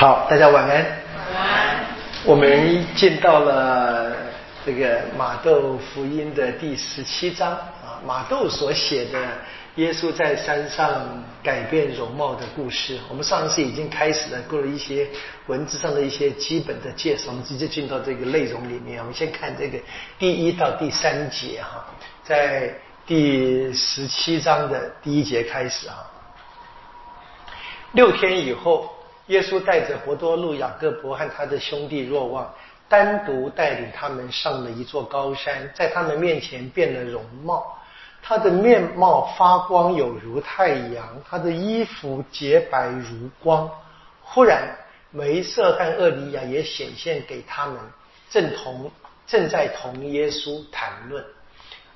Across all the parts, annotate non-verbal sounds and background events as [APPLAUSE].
好，大家晚安。晚安。我们进到了这个马窦福音的第十七章啊，马窦所写的耶稣在山上改变容貌的故事。我们上次已经开始了，过了一些文字上的一些基本的介绍，我们直接进到这个内容里面。我们先看这个第一到第三节哈，在第十七章的第一节开始啊。六天以后，耶稣带着伯多禄、雅各伯和他的兄弟若望，单独带领他们上了一座高山，在他们面前变了容貌。他的面貌发光，有如太阳；他的衣服洁白如光。忽然，梅瑟和厄里亚也显现给他们，正同正在同耶稣谈论。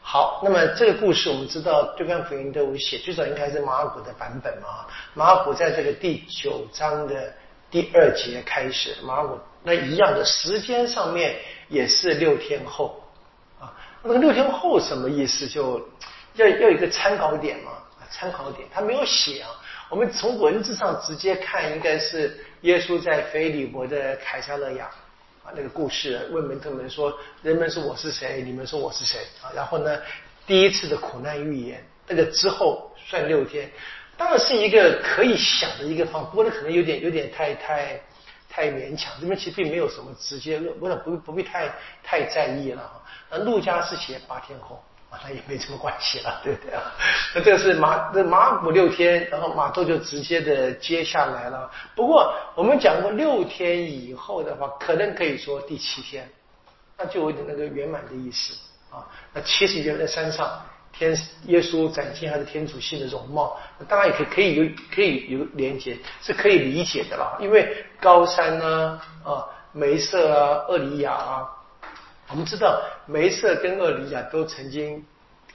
好，那么这个故事我们知道，对方福音都有写，最早应该是马尔谷的版本嘛。马尔谷在这个第九章的第二节开始，马尔谷那一样的时间上面也是六天后啊。那个六天后什么意思？就要要一个参考点嘛，参考点他没有写啊。我们从文字上直接看，应该是耶稣在腓利伯的凯撒勒亚。啊，那个故事问门徒们说：“人们说我是谁？你们说我是谁？”啊，然后呢，第一次的苦难预言，那个之后算六天，当然是一个可以想的一个方，不过呢可能有点有点太太太勉强。这边其实并没有什么直接，我想不不必太太在意了哈。那陆家是写八天后。那也没什么关系了，对不对啊？那这是马这马古六天，然后马窦就直接的接下来了。不过我们讲过六天以后的话，可能可以说第七天，那就有点那个圆满的意思啊。那其实就在山上，天耶稣展现他的天主性的容貌，当然也可以可以有可以有连接，是可以理解的了。因为高山呢啊，梅瑟啊，厄里亚啊。我们知道梅瑟跟厄里亚都曾经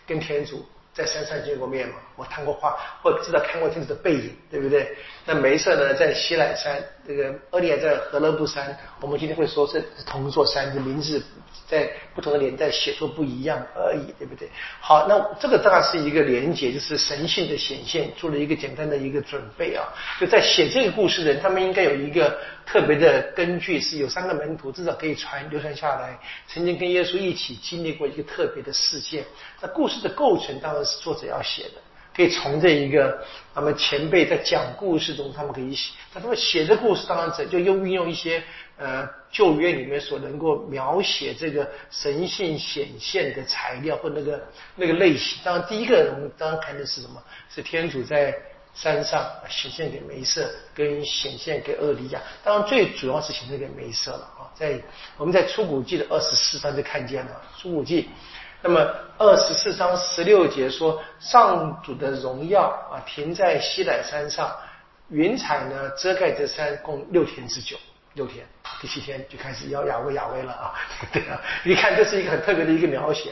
跟天主在山上见过面嘛，我谈过话，或者知道看过天主的背影，对不对？那梅瑟呢，在西乃山，这个厄利亚在何勒布山，我们今天会说是同一座山，的名字。在不同的年代写作不一样而已，对不对？好，那这个当然是一个连结，就是神性的显现，做了一个简单的一个准备啊。就在写这个故事的人，他们应该有一个特别的根据，是有三个门徒，至少可以传流传下来，曾经跟耶稣一起经历过一个特别的事件。那故事的构成当然是作者要写的。可以从这一个，他们前辈在讲故事中，他们可以写，他们写的故事当然就用运用一些呃旧约里面所能够描写这个神性显现的材料或那个那个类型。当然，第一个我们当然谈的是什么？是天主在山上显现给梅瑟，跟显现给厄里亚。当然，最主要是显现给梅瑟了啊。在我们在出谷记的二十四章就看见了出谷记。那么二十四章十六节说，上主的荣耀啊停在西乃山上，云彩呢遮盖这山，共六天之久。六天，第七天就开始要亚威亚威了啊！[LAUGHS] 对啊，你看这是一个很特别的一个描写。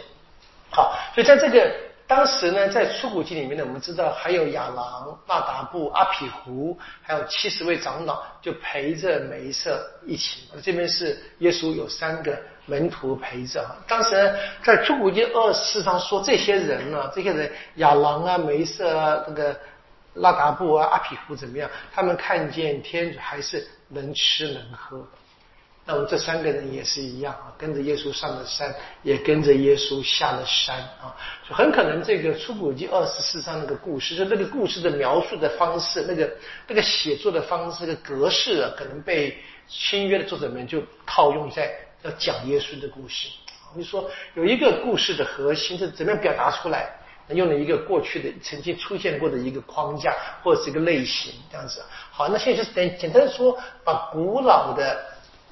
好，所以在这个当时呢，在出谷记里面呢，我们知道还有亚郎、纳达布、阿匹胡，还有七十位长老就陪着梅瑟一起。这边是耶稣有三个。门徒陪着当时，在出谷记二十四章说这些人呢，这些人亚郎啊、梅瑟啊、这个拉达布啊、阿匹胡怎么样？他们看见天主还是能吃能喝。那么这三个人也是一样啊，跟着耶稣上了山，也跟着耶稣下了山啊。就很可能这个出谷记二十四章那个故事，就那个故事的描述的方式，那个那个写作的方式、个格式啊，可能被新约的作者们就套用在。要讲耶稣的故事，你说有一个故事的核心是怎么样表达出来，用了一个过去的曾经出现过的一个框架或者是一个类型这样子。好，那现在就简简单说，把古老的、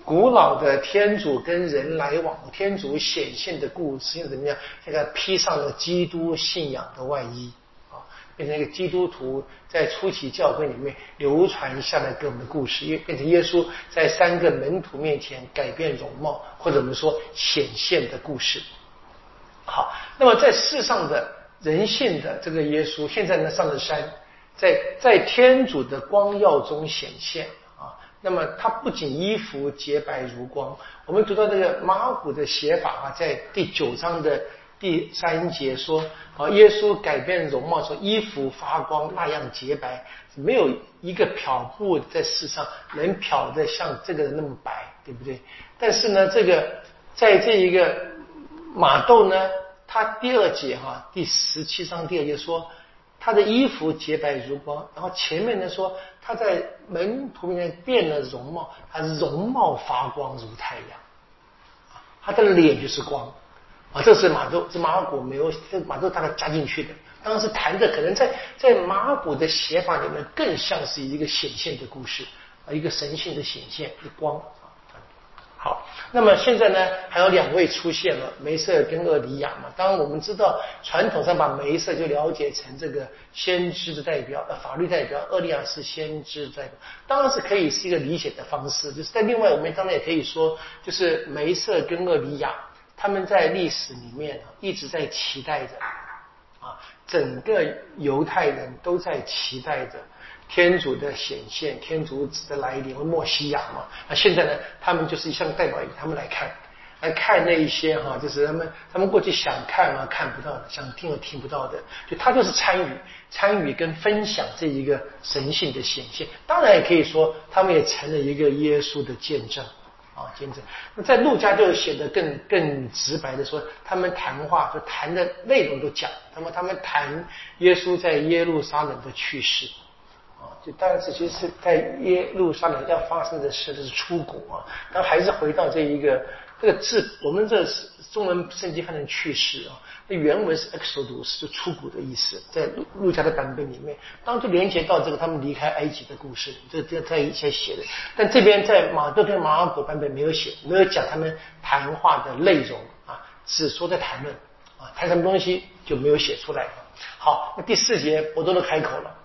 古老的天主跟人来往、天主显现的故事，又怎么样？这个披上了基督信仰的外衣。啊变成一个基督徒在初期教会里面流传下来给我们的故事，因为变成耶稣在三个门徒面前改变容貌，或者我们说显现的故事。好，那么在世上的人性的这个耶稣，现在呢上了山，在在天主的光耀中显现。那么他不仅衣服洁白如光，我们读到这个马古的写法啊，在第九章的。第三节说，啊，耶稣改变容貌说衣服发光那样洁白，没有一个漂布在世上能漂的像这个人那么白，对不对？但是呢，这个在这一个马窦呢，他第二节哈，第十七章第二节说，他的衣服洁白如光，然后前面呢说他在门徒面前变了容貌，他容貌发光如太阳，他的脸就是光。啊，这是马窦，这马果没有，这马窦大概加进去的。当时谈的可能在在马果的写法里面，更像是一个显现的故事啊，一个神性的显现，一光。好，那么现在呢，还有两位出现了，梅瑟跟厄里亚嘛。当然我们知道，传统上把梅瑟就了解成这个先知的代表，呃，法律代表；厄里亚是先知代表，当然是可以是一个理解的方式。就是在另外，我们当然也可以说，就是梅瑟跟厄里亚。他们在历史里面一直在期待着，啊，整个犹太人都在期待着天主的显现，天主子的来临，莫西亚嘛。那现在呢，他们就是像代表他们来看，来看那一些哈，就是他们他们过去想看嘛看不到的，想听又听不到的，就他就是参与参与跟分享这一个神性的显现。当然也可以说，他们也成了一个耶稣的见证。啊，见证。那在陆家就显得更更直白的说，他们谈话就谈的内容都讲，那么他们谈耶稣在耶路撒冷的去世，啊，就当然是其实是在耶路撒冷要发生的事，这是出国啊，但还是回到这一个这个字，我们这是中文圣经翻成去世啊。那原文是 exodus，就出谷的意思，在路路加的版本里面，当初连接到这个他们离开埃及的故事，这这在以前写的。但这边在马窦跟马尔谷版本没有写，没有讲他们谈话的内容啊，只说在谈论啊，谈什么东西就没有写出来。好，那第四节伯多禄开口了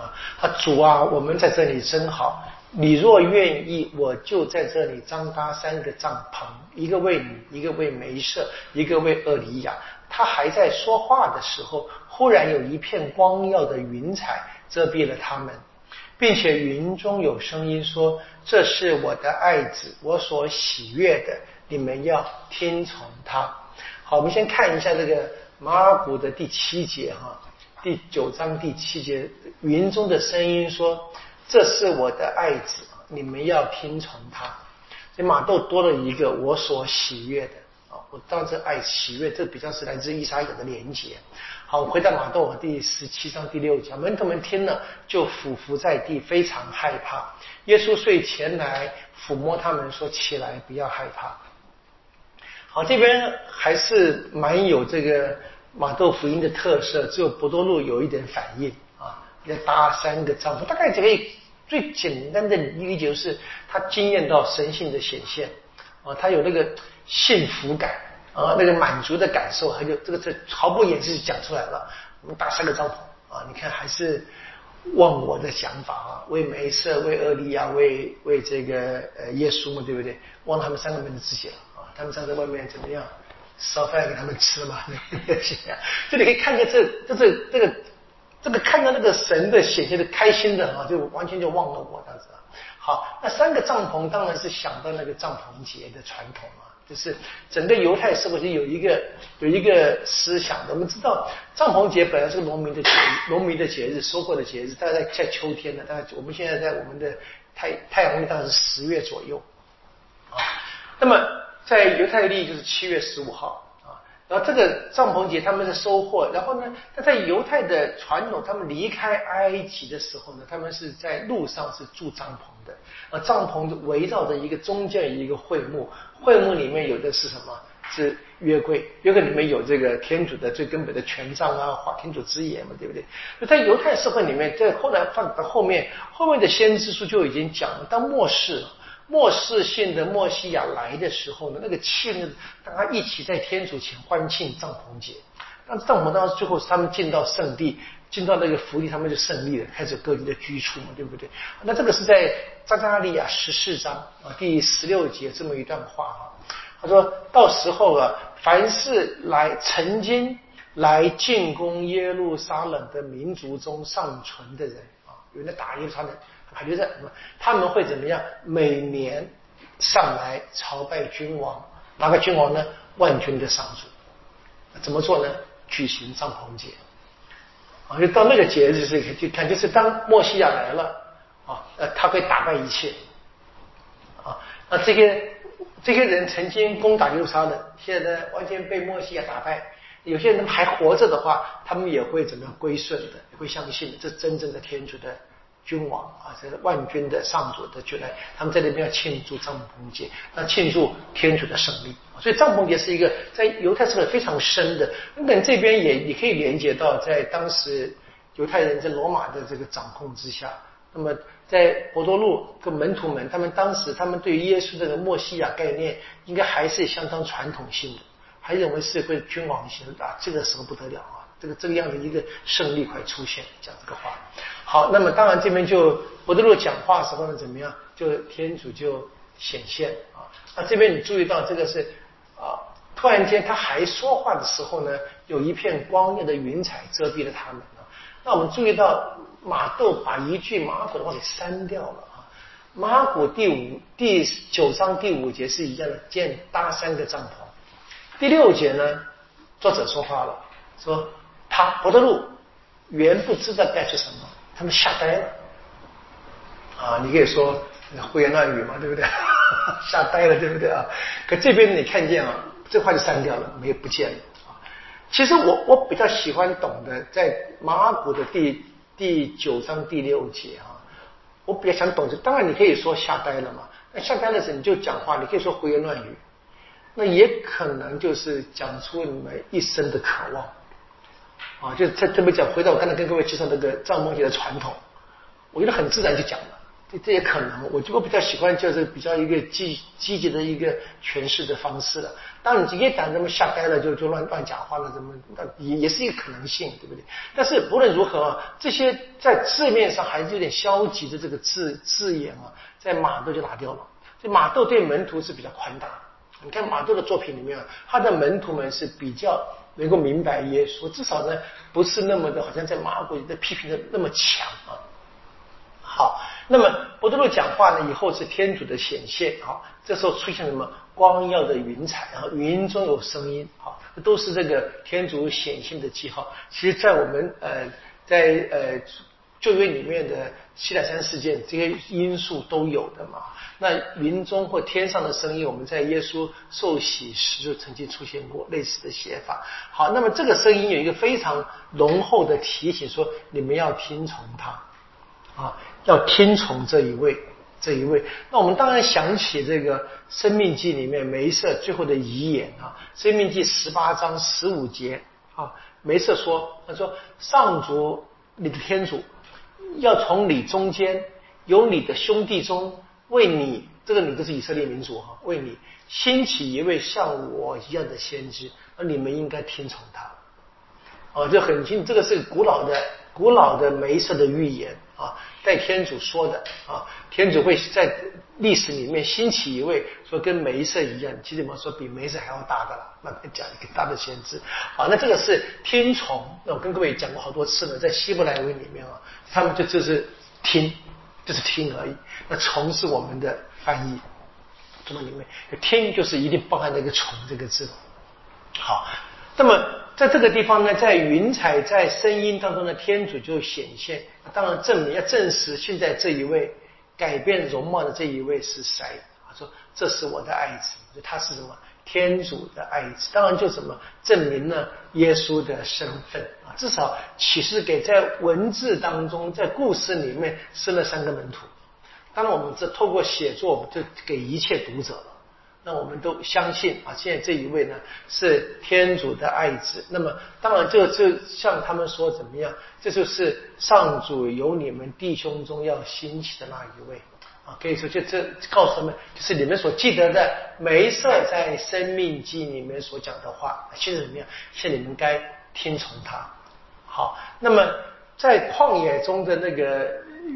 啊，他主啊，我们在这里真好。你若愿意，我就在这里张搭三个帐篷，一个为你，一个为梅瑟，一个为厄里亚。他还在说话的时候，忽然有一片光耀的云彩遮蔽了他们，并且云中有声音说：“这是我的爱子，我所喜悦的，你们要听从他。”好，我们先看一下这个马尔谷的第七节哈，第九章第七节，云中的声音说。这是我的爱子，你们要听从他。这马窦多了一个我所喜悦的啊，我当这爱喜悦，这比较是来自伊莎雅的连结。好，回到马窦第十七章第六节，门徒们听了就俯伏在地，非常害怕。耶稣遂前来抚摸他们，说：“起来，不要害怕。”好，这边还是蛮有这个马窦福音的特色，只有博多禄有一点反应啊，要搭三个帐篷，大概可以。最简单的理解就是，他惊艳到神性的显现啊，他有那个幸福感啊，那个满足的感受，他就这个这毫不掩饰讲出来了。我们打三个帐篷啊，你看还是忘我的想法啊，为梅瑟、为厄利亚、为为这个呃耶稣嘛，对不对？忘了他们三个人的自己了啊，他们站在外面怎么样烧饭给他们吃嘛？[LAUGHS] 这里可以看见这这这这个。这个看到那个神的显现的开心的啊，就完全就忘了我，当时。好，那三个帐篷当然是想到那个帐篷节的传统啊，就是整个犹太社会就有一个有一个思想的。我们知道帐篷节本来是个农民的节日，农民的节日，收获的节日，大概在秋天的，大概我们现在在我们的太太阳历大概是十月左右啊。那么在犹太历就是七月十五号啊。然后这个帐篷节他们是收获，然后呢，他在犹太的传统，他们离开埃及的时候呢，他们是在路上是住帐篷的，啊，帐篷围绕着一个中间一个会幕，会幕里面有的是什么？是约柜，约柜里面有这个天主的最根本的权杖啊，华天主之言嘛，对不对？在犹太社会里面，在后来放到后面，后面的先知书就已经讲了，到末世。末世性的墨西亚来的时候呢，那个气氛，大家一起在天主前欢庆帐篷节。那帐篷当时最后他们进到圣地，进到那个福地，他们就胜利了，开始各地的居处嘛，对不对？那这个是在扎加利亚十四章啊第十六节这么一段话啊。他说到时候啊，凡是来曾经来进攻耶路撒冷的民族中尚存的人啊，有人打耶路撒冷。还留着，他们会怎么样？每年上来朝拜君王，哪个君王呢？万军的上主。怎么做呢？举行帐篷节。啊，就到那个节日是就看就是当墨西亚来了啊，呃，他会打败一切。啊，那这些这些人曾经攻打犹沙的，现在完全被墨西亚打败。有些人还活着的话，他们也会怎么样归顺的，会相信这真正的天主的君王啊，这是万军的上主的君来，他们在那边要庆祝帐篷节，那庆祝天主的胜利。所以帐篷节是一个在犹太社会非常深的。那这边也你可以连接到在当时犹太人在罗马的这个掌控之下，那么在博多禄跟门徒们，他们当时他们对耶稣这个墨西亚概念，应该还是相当传统性的。还认为是会君王型啊，这个时候不得了啊，这个这个样的一个胜利快出现，讲这个话。好，那么当然这边就伯多禄讲话时候呢，怎么样？就天主就显现啊。那这边你注意到这个是啊，突然间他还说话的时候呢，有一片光亮的云彩遮蔽了他们啊。那我们注意到马窦把一句马可的话给删掉了啊。马可第五第九章第五节是一样的，建搭三个帐篷。第六节呢，作者说话了，说他伯德禄原不知道该做什么，他们吓呆了啊！你可以说胡言乱语嘛，对不对？[LAUGHS] 吓呆了，对不对啊？可这边你看见啊，这话就删掉了，没有不见了。其实我我比较喜欢懂得在马古的第第九章第六节啊，我比较想懂这。当然你可以说吓呆了嘛，那吓呆了时候你就讲话，你可以说胡言乱语。那也可能就是讲出你们一生的渴望啊！就这这么讲，回到我刚才跟各位介绍那个赵梦杰的传统，我觉得很自然就讲了。这这也可能，我就我比较喜欢就是比较一个积积极的一个诠释的方式了。当你直接讲这么吓呆了，就就乱乱讲话了，怎么那也也是一个可能性，对不对？但是不论如何，这些在字面上还是有点消极的这个字字眼啊，在马窦就拿掉了。这马豆对门徒是比较宽大。你看马窦的作品里面，他的门徒们是比较能够明白耶稣，至少呢不是那么的，好像在马古的批评的那么强啊。好，那么伯多禄讲话呢以后是天主的显现啊，这时候出现什么光耀的云彩，然后云中有声音，好，这都是这个天主显现的记号。其实，在我们呃在呃旧约里面的西奈山事件，这些因素都有的嘛。那云中或天上的声音，我们在耶稣受洗时就曾经出现过类似的写法。好，那么这个声音有一个非常浓厚的提醒，说你们要听从他，啊，要听从这一位，这一位。那我们当然想起这个《生命记》里面梅瑟最后的遗言啊，《生命记》十八章十五节啊，梅瑟说，他说上主你的天主要从你中间有你的兄弟中。为你，这个你就是以色列民族哈，为你兴起一位像我一样的先知，而你们应该听从他。哦，这很清，这个是古老的、古老的梅瑟的预言啊，在天主说的啊，天主会在历史里面兴起一位说跟梅瑟一样，其实我们说比梅瑟还要大的了，那讲一个大的先知。好，那这个是听从。那我跟各位讲过好多次了，在希伯来文里面啊，他们就就是听。就是听而已，那从是我们的翻译，中文里面听就是一定包含那个从这个字。好，那么在这个地方呢，在云彩在声音当中的，天主就显现，当然证明要证实现在这一位改变容貌的这一位是谁。他说这是我的爱子，他是什么？天主的爱子，当然就什么证明了耶稣的身份啊？至少启示给在文字当中，在故事里面生了三个门徒。当然，我们这透过写作，就给一切读者了。那我们都相信啊，现在这一位呢是天主的爱子。那么，当然这就像他们说怎么样？这就是上主由你们弟兄中要兴起的那一位啊。可以说，就这告诉他们，就是你们所记得的梅瑟在《生命记》里面所讲的话，现在怎么样？现在你们该听从他。好，那么在旷野中的那个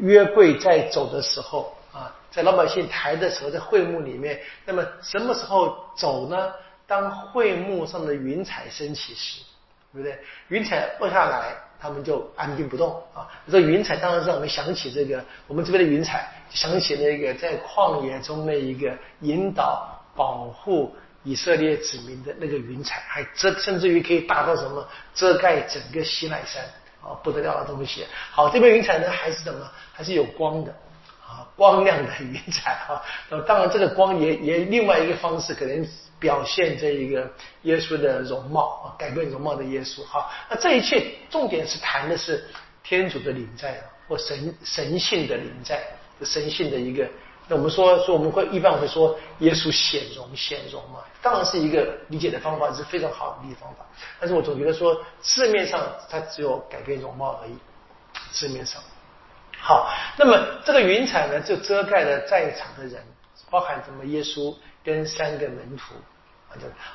约柜在走的时候啊，在老百姓抬的时候，在会幕里面，那么什么时候走呢？当会幕上的云彩升起时，对不对？云彩落下来。他们就安定不动啊！这云彩当然让我们想起这个，我们这边的云彩，想起那个在旷野中的一个引导、保护、以色列子民的那个云彩，还遮甚至于可以大到什么遮盖整个西奈山啊，不得了的东西。好，这边云彩呢还是什么？还是有光的光亮的云彩啊。那当然，这个光也也另外一个方式，可能表现这一个耶稣的容貌啊，改变容貌的耶稣。好，那这一切重点是谈的是天主的临在啊，或神神性的临在，神性的一个。那我们说说，我们会一般会说耶稣显容显容嘛，当然是一个理解的方法，是非常好的理解方法。但是我总觉得说字面上它只有改变容貌而已，字面上。好，那么这个云彩呢，就遮盖了在场的人，包含什么耶稣跟三个门徒。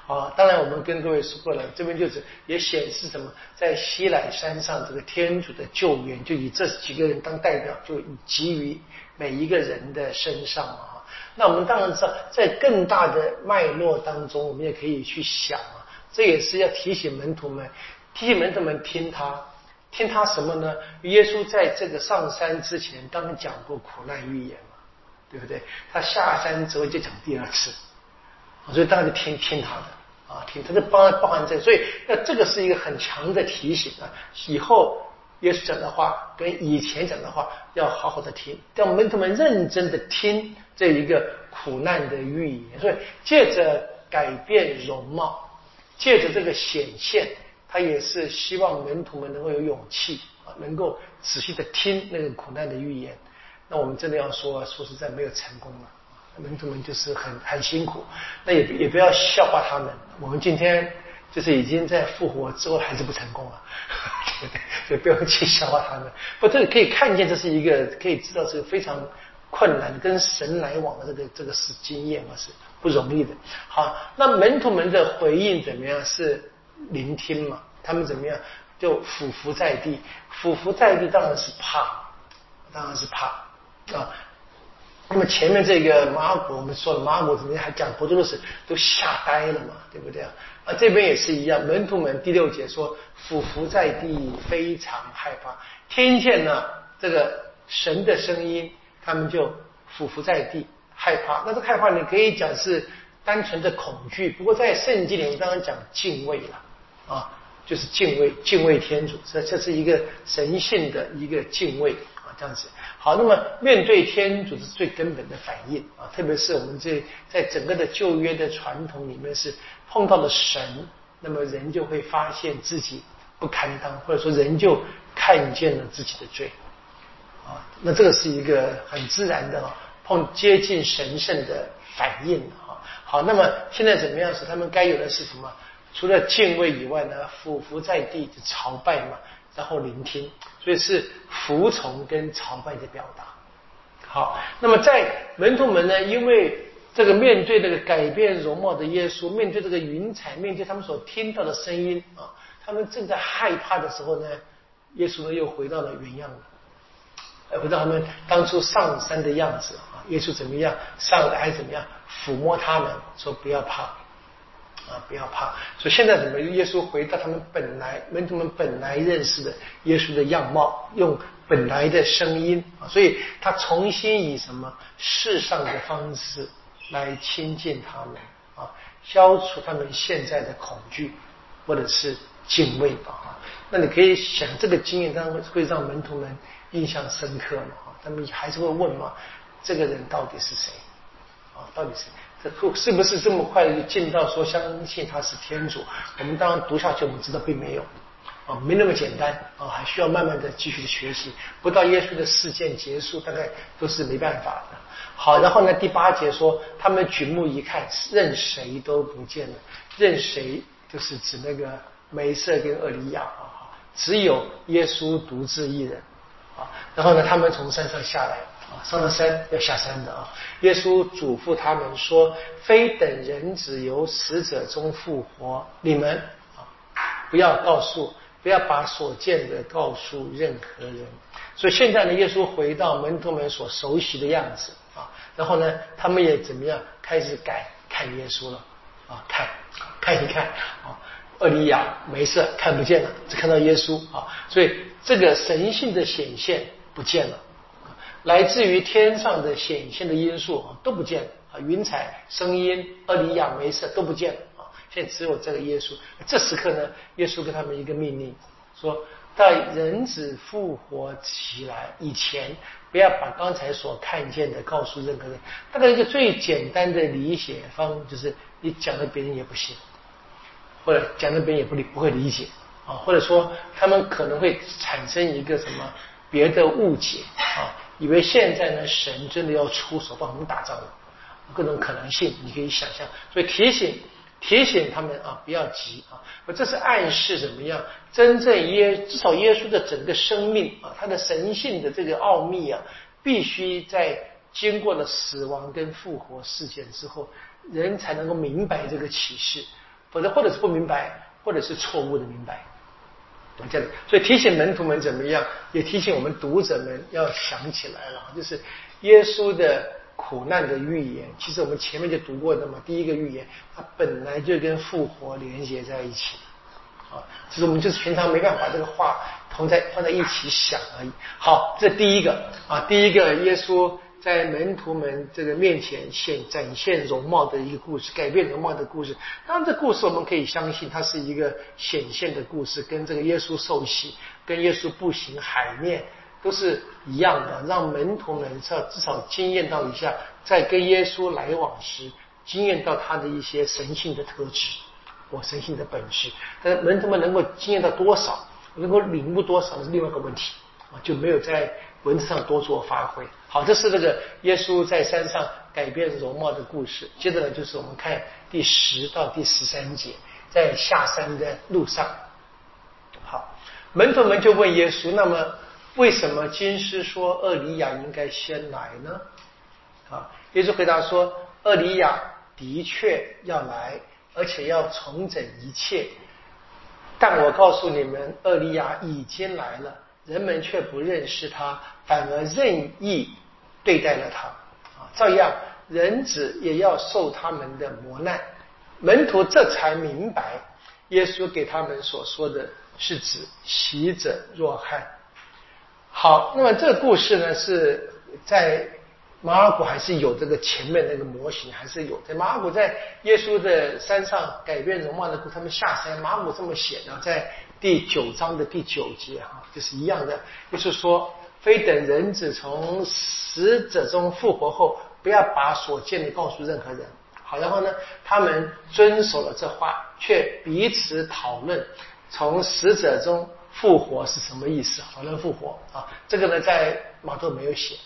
啊，当然我们跟各位说过了，这边就是也显示什么，在西乃山上这个天主的救援，就以这几个人当代表，就给予每一个人的身上啊。那我们当然知道，在更大的脉络当中，我们也可以去想啊，这也是要提醒门徒们，提醒门徒们听他，听他什么呢？耶稣在这个上山之前，当然讲过苦难预言嘛，对不对？他下山之后就讲第二次。所以大家就听听他的啊，听他的包包含这，所以那这个是一个很强的提醒啊。以后耶稣讲的话跟以前讲的话要好好的听，要门徒们认真的听这一个苦难的预言。所以借着改变容貌，借着这个显现，他也是希望门徒们能够有勇气啊，能够仔细的听那个苦难的预言。那我们真的要说，说实在没有成功了。门徒们就是很很辛苦，那也也不要笑话他们。我们今天就是已经在复活之后还是不成功了，[LAUGHS] 对不对？不要去笑话他们。不，这可以看见这是一个可以知道是非常困难跟神来往的这个这个是经验嘛，是不容易的。好，那门徒们的回应怎么样？是聆听嘛？他们怎么样？就俯伏在地，俯伏在地当然是怕，当然是怕啊。那么前面这个马古，我们说了马古怎么样？还讲伯多禄是都吓呆了嘛，对不对啊？啊，这边也是一样，门徒们第六节说俯伏在地，非常害怕，听见了这个神的声音，他们就俯伏在地，害怕。那这害怕你可以讲是单纯的恐惧，不过在圣经里面当然讲敬畏了啊，就是敬畏敬畏天主，这这是一个神性的一个敬畏啊，这样子。好，那么面对天主是最根本的反应啊，特别是我们这在整个的旧约的传统里面是碰到了神，那么人就会发现自己不堪当，或者说人就看见了自己的罪啊，那这个是一个很自然的啊碰接近神圣的反应啊。好，那么现在怎么样？是他们该有的是什么？除了敬畏以外呢，俯伏在地就朝拜嘛。然后聆听，所以是服从跟朝拜的表达。好，那么在门徒们呢，因为这个面对这个改变容貌的耶稣，面对这个云彩，面对他们所听到的声音啊，他们正在害怕的时候呢，耶稣呢又回到了原样了，回到他们当初上山的样子啊。耶稣怎么样上来怎么样抚摸他们，说不要怕。啊，不要怕！所以现在怎么？耶稣回到他们本来门徒们本来认识的耶稣的样貌，用本来的声音啊，所以他重新以什么世上的方式来亲近他们啊，消除他们现在的恐惧或者是敬畏吧啊。那你可以想，这个经验当然会会让门徒们印象深刻嘛啊，他们还是会问嘛，这个人到底是谁啊？到底是？这是不是这么快就进到说相信他是天主？我们当然读下去，我们知道并没有啊，没那么简单啊，还需要慢慢的继续的学习。不到耶稣的事件结束，大概都是没办法的。好，然后呢，第八节说他们举目一看，任谁都不见了，任谁就是指那个梅瑟跟厄利亚啊，只有耶稣独自一人啊。然后呢，他们从山上下来。啊，上了山要下山的啊！耶稣嘱咐他们说：“非等人子由死者中复活，你们啊，不要告诉，不要把所见的告诉任何人。”所以现在呢，耶稣回到门徒们所熟悉的样子啊，然后呢，他们也怎么样开始改看耶稣了啊？看，看一看啊，厄利亚没事，看不见了，只看到耶稣啊，所以这个神性的显现不见了。来自于天上的显现的因素啊都不见了啊，云彩、声音、厄里亚、梅瑟都不见了啊，现在只有这个耶稣。这时刻呢，耶稣给他们一个命令，说在人子复活起来以前，不要把刚才所看见的告诉任何人。大概一个最简单的理解方就是，你讲了别人也不信，或者讲了别人也不理不会理解啊，或者说他们可能会产生一个什么别的误解啊。以为现在呢，神真的要出手帮我们打仗了，各种可能性你可以想象，所以提醒提醒他们啊，不要急啊，这是暗示怎么样？真正耶至少耶稣的整个生命啊，他的神性的这个奥秘啊，必须在经过了死亡跟复活事件之后，人才能够明白这个启示，否则或者是不明白，或者是错误的明白。这样，所以提醒门徒们怎么样，也提醒我们读者们要想起来了，就是耶稣的苦难的预言。其实我们前面就读过的嘛，第一个预言，它本来就跟复活连接在一起，啊，其实我们就是平常没办法把这个话同在放在一起想而已。好，这第一个啊，第一个耶稣。在门徒们这个面前显展现容貌的一个故事，改变容貌的故事。当然，这故事我们可以相信，它是一个显现的故事，跟这个耶稣受洗、跟耶稣步行海面都是一样的，让门徒们至少至少经验到一下，在跟耶稣来往时，经验到他的一些神性的特质或神性的本质。但是门徒们能够经验到多少，能够领悟多少是另外一个问题啊，就没有在文字上多做发挥。好，这是这个耶稣在山上改变容貌的故事。接着呢，就是我们看第十到第十三节，在下山的路上。好，门徒们就问耶稣：“那么，为什么经师说厄里亚应该先来呢？”啊，耶稣回答说：“厄里亚的确要来，而且要重整一切。但我告诉你们，厄里亚已经来了。”人们却不认识他，反而任意对待了他。啊，照样人子也要受他们的磨难。门徒这才明白，耶稣给他们所说的是指喜者若翰。好，那么这个故事呢，是在马尔谷还是有这个前面那个模型，还是有在马尔谷在耶稣的山上改变容貌的，他们下山，马尔谷这么写的，在。第九章的第九节哈，就是一样的，就是说，非等人子从死者中复活后，不要把所见的告诉任何人。好，然后呢，他们遵守了这话，却彼此讨论从死者中复活是什么意思。讨论复活啊，这个呢，在马窦没有写。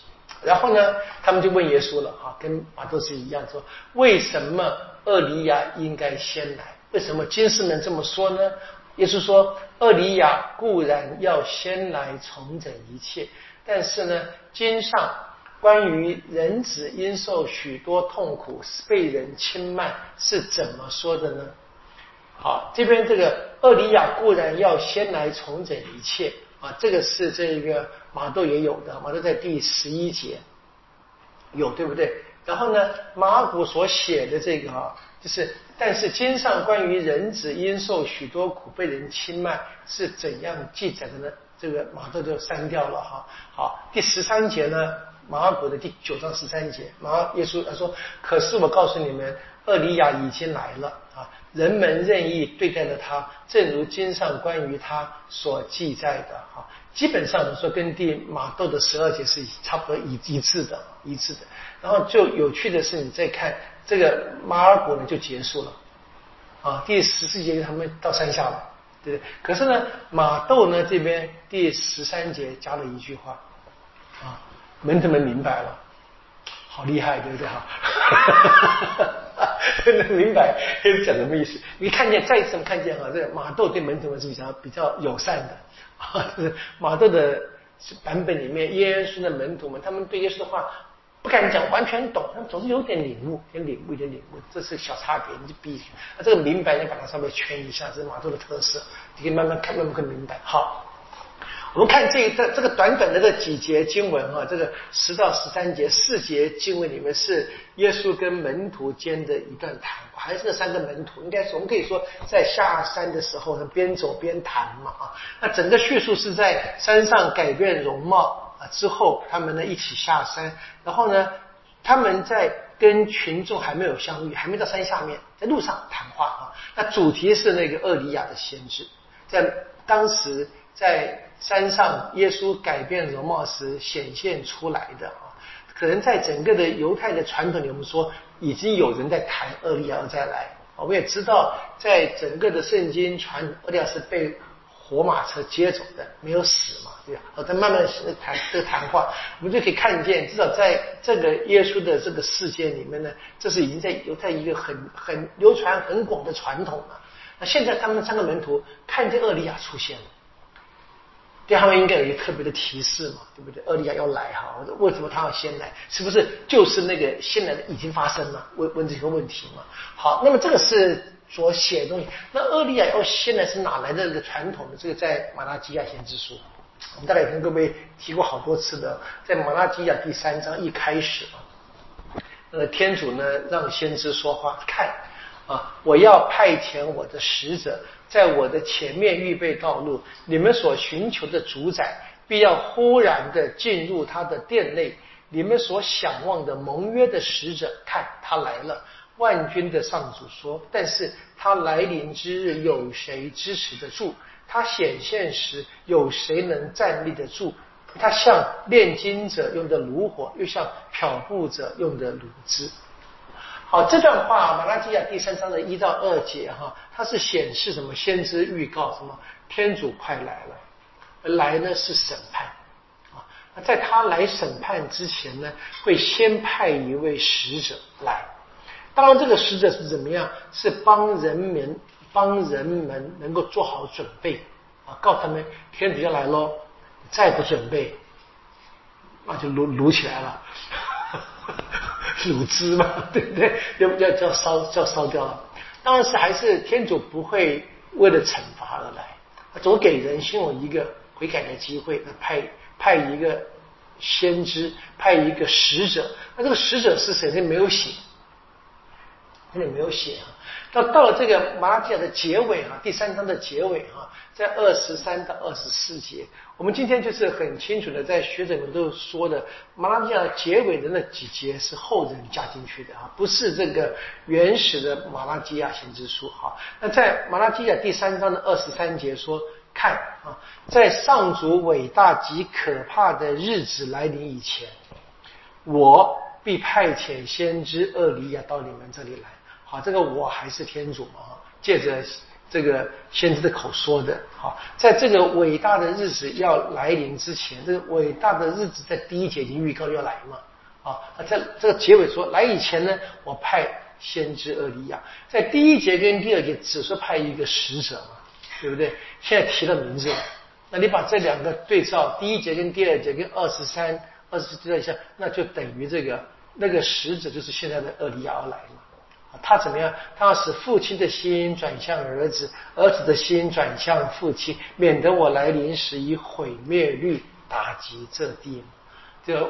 然后呢，他们就问耶稣了啊，跟马窦是一样，说为什么厄利亚应该先来？为什么经师们这么说呢？耶稣说：“厄里亚固然要先来重整一切，但是呢，经上关于人子因受许多痛苦，被人轻慢，是怎么说的呢？”好，这边这个厄里亚固然要先来重整一切啊，这个是这个马窦也有的，马窦在第十一节有，对不对？然后呢，马古所写的这个啊，就是。但是经上关于人子因受许多苦被人轻慢是怎样记载的呢？这个马窦就删掉了哈。好，第十三节呢，马尔谷的第九章十三节，马耶稣他说：“可是我告诉你们，厄里亚已经来了啊，人们任意对待了他，正如经上关于他所记载的哈。基本上说跟第马窦的十二节是差不多一一致的，一致的。然后就有趣的是，你再看。这个马尔谷呢就结束了，啊，第十四节他们到山下了，对不对？可是呢，马窦呢这边第十三节加了一句话，啊，门徒们明白了，好厉害，对不对？哈，[LAUGHS] 明白讲什么意思？你看见再一次看见啊，这个马窦对门徒们是比较比较友善的，啊，是马窦的版本里面，耶稣的门徒们，他们对耶稣的话。不敢讲完全懂，但总是有点领悟，点领悟，一点领悟，这是小差别。你就比那这个明白，你把它稍微圈一下，这是马窦的特色，你可以慢慢看，慢慢看明白。好，我们看这这这个短短的这几节经文啊，这个十到十三节四节经文里面是耶稣跟门徒间的一段谈话，还是那三个门徒？应该是我们可以说在下山的时候呢，边走边谈嘛啊。那整个叙述是在山上改变容貌。啊之后，他们呢一起下山，然后呢，他们在跟群众还没有相遇，还没到山下面，在路上谈话啊。那主题是那个厄里亚的先知，在当时在山上，耶稣改变容貌时显现出来的啊。可能在整个的犹太的传统里，我们说已经有人在谈厄里亚再来。我们也知道，在整个的圣经传，厄里亚是被。活马车接走的，没有死嘛，对吧？我在慢慢谈这个谈话，我们就可以看见，至少在这个耶稣的这个世界里面呢，这是已经在有在一个很很流传很广的传统了。那现在他们三个门徒看见厄利亚出现了，对他们应该有一个特别的提示嘛，对不对？厄利亚要来哈，为什么他要先来？是不是就是那个先来的已经发生了？问问这个问题嘛？好，那么这个是。所写的东西，那厄利亚要现在是哪来的这个传统的？这个在马拉基亚先知书，我们大概也跟各位提过好多次的，在马拉基亚第三章一开始啊，呃，天主呢让先知说话，看啊，我要派遣我的使者在我的前面预备道路，你们所寻求的主宰必要忽然的进入他的殿内，你们所想望的盟约的使者，看他来了。万军的上主说：“但是他来临之日，有谁支持得住？他显现时，有谁能站立得住？他像炼金者用的炉火，又像漂布者用的炉汁。”好，这段话，马拉基亚第三章的一到二节，哈，它是显示什么？先知预告什么？天主快来了，来呢是审判啊。在他来审判之前呢，会先派一位使者来。当然，这个使者是怎么样？是帮人民、帮人们能够做好准备啊！告诉他们，天主要来喽，再不准备，那就炉炉起来了，[LAUGHS] 炉汁嘛，[LAUGHS] 对不对？要要要烧，要烧掉了。当然是还是天主不会为了惩罚而来，总给人心有一个悔改的机会，派派一个先知，派一个使者。那这个使者是谁？他没有写。这里没有写啊，到到了这个马拉基亚的结尾啊，第三章的结尾啊，在二十三到二十四节，我们今天就是很清楚的，在学者们都说的，马拉基亚结尾的那几节是后人加进去的啊，不是这个原始的马拉基亚先知书哈。那在马拉基亚第三章的二十三节说，看啊，在上主伟大及可怕的日子来临以前，我必派遣先知厄里亚到你们这里来。好，这个我还是天主嘛？借着这个先知的口说的。好，在这个伟大的日子要来临之前，这个伟大的日子在第一节已经预告要来嘛？啊，在这个结尾说来以前呢，我派先知厄利亚。在第一节跟第二节只是派一个使者嘛，对不对？现在提了名字了，那你把这两个对照，第一节跟第二节跟二十三、二十四对照一下，那就等于这个那个使者就是现在的厄利亚而来嘛。他怎么样？他要使父亲的心转向儿子，儿子的心转向父亲，免得我来临时以毁灭律打击这地。就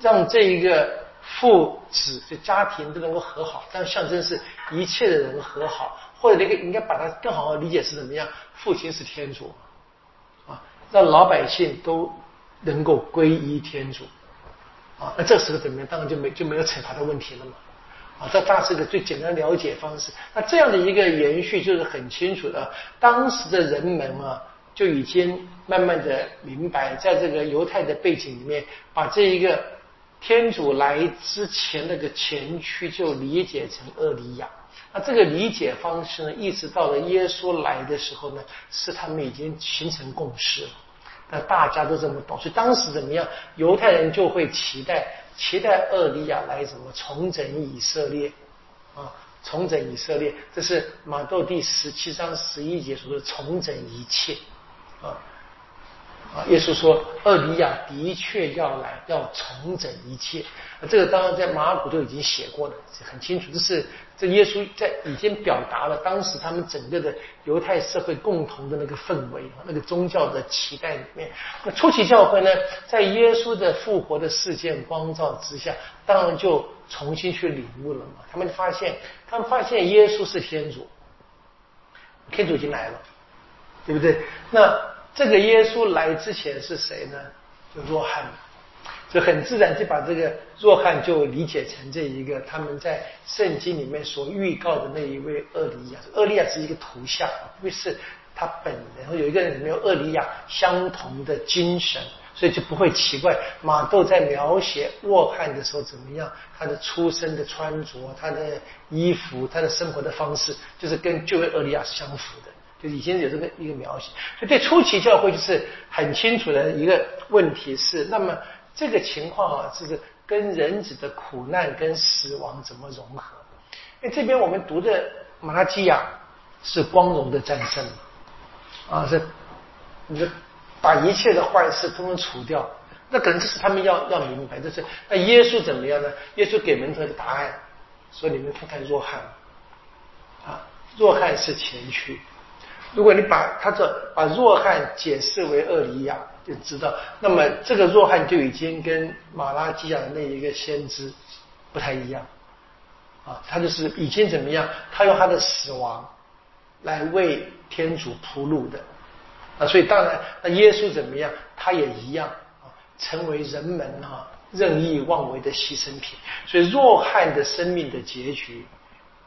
让这一个父子的家庭都能够和好，但象征是一切的人和好，或者那个应该把它更好的理解是怎么样？父亲是天主啊，让老百姓都能够皈依天主啊，那这时候怎么样？当然就没就没有惩罚的问题了嘛。啊，这大致的最简单了解方式。那这样的一个延续就是很清楚的，当时的人们啊，就已经慢慢的明白，在这个犹太的背景里面，把这一个天主来之前那个前驱就理解成厄里亚。那这个理解方式呢，一直到了耶稣来的时候呢，是他们已经形成共识了。那大家都这么懂，所以当时怎么样，犹太人就会期待。期待厄利亚来什么重整以色列啊？重整以色列，这是马窦第十七章十一节说的重整一切啊啊！耶稣说，厄利亚的确要来，要重整一切。这个当然在马古就已经写过了，很清楚。这是这耶稣在已经表达了当时他们整个的犹太社会共同的那个氛围那个宗教的期待里面。那初期教会呢，在耶稣的复活的事件光照之下，当然就重新去领悟了嘛。他们发现，他们发现耶稣是天主，天主已经来了，对不对？那这个耶稣来之前是谁呢？就若翰就很自然就把这个若翰就理解成这一个他们在圣经里面所预告的那一位厄利亚。厄利亚是一个图像，不是他本人。有一个人里面有厄利亚相同的精神，所以就不会奇怪。马窦在描写若翰的时候怎么样？他的出身的穿着，他的衣服，他的生活的方式，就是跟旧约厄利亚是相符的。就以前有这个一个描写，所以对初期教会就是很清楚的一个问题是，那么。这个情况啊，就是跟人子的苦难跟死亡怎么融合？因为这边我们读的马拉基亚是光荣的战胜，啊，是，你说把一切的坏事通通除掉，那可能这是他们要要明白，就是那耶稣怎么样呢？耶稣给门徒的答案，说你们看看若翰，啊，若翰是前驱。如果你把他这把弱汉解释为厄里亚，就知道，那么这个弱汉就已经跟马拉基亚的那一个先知不太一样啊，他就是已经怎么样？他用他的死亡来为天主铺路的啊，所以当然，那耶稣怎么样？他也一样啊，成为人们啊任意妄为的牺牲品。所以弱汉的生命的结局，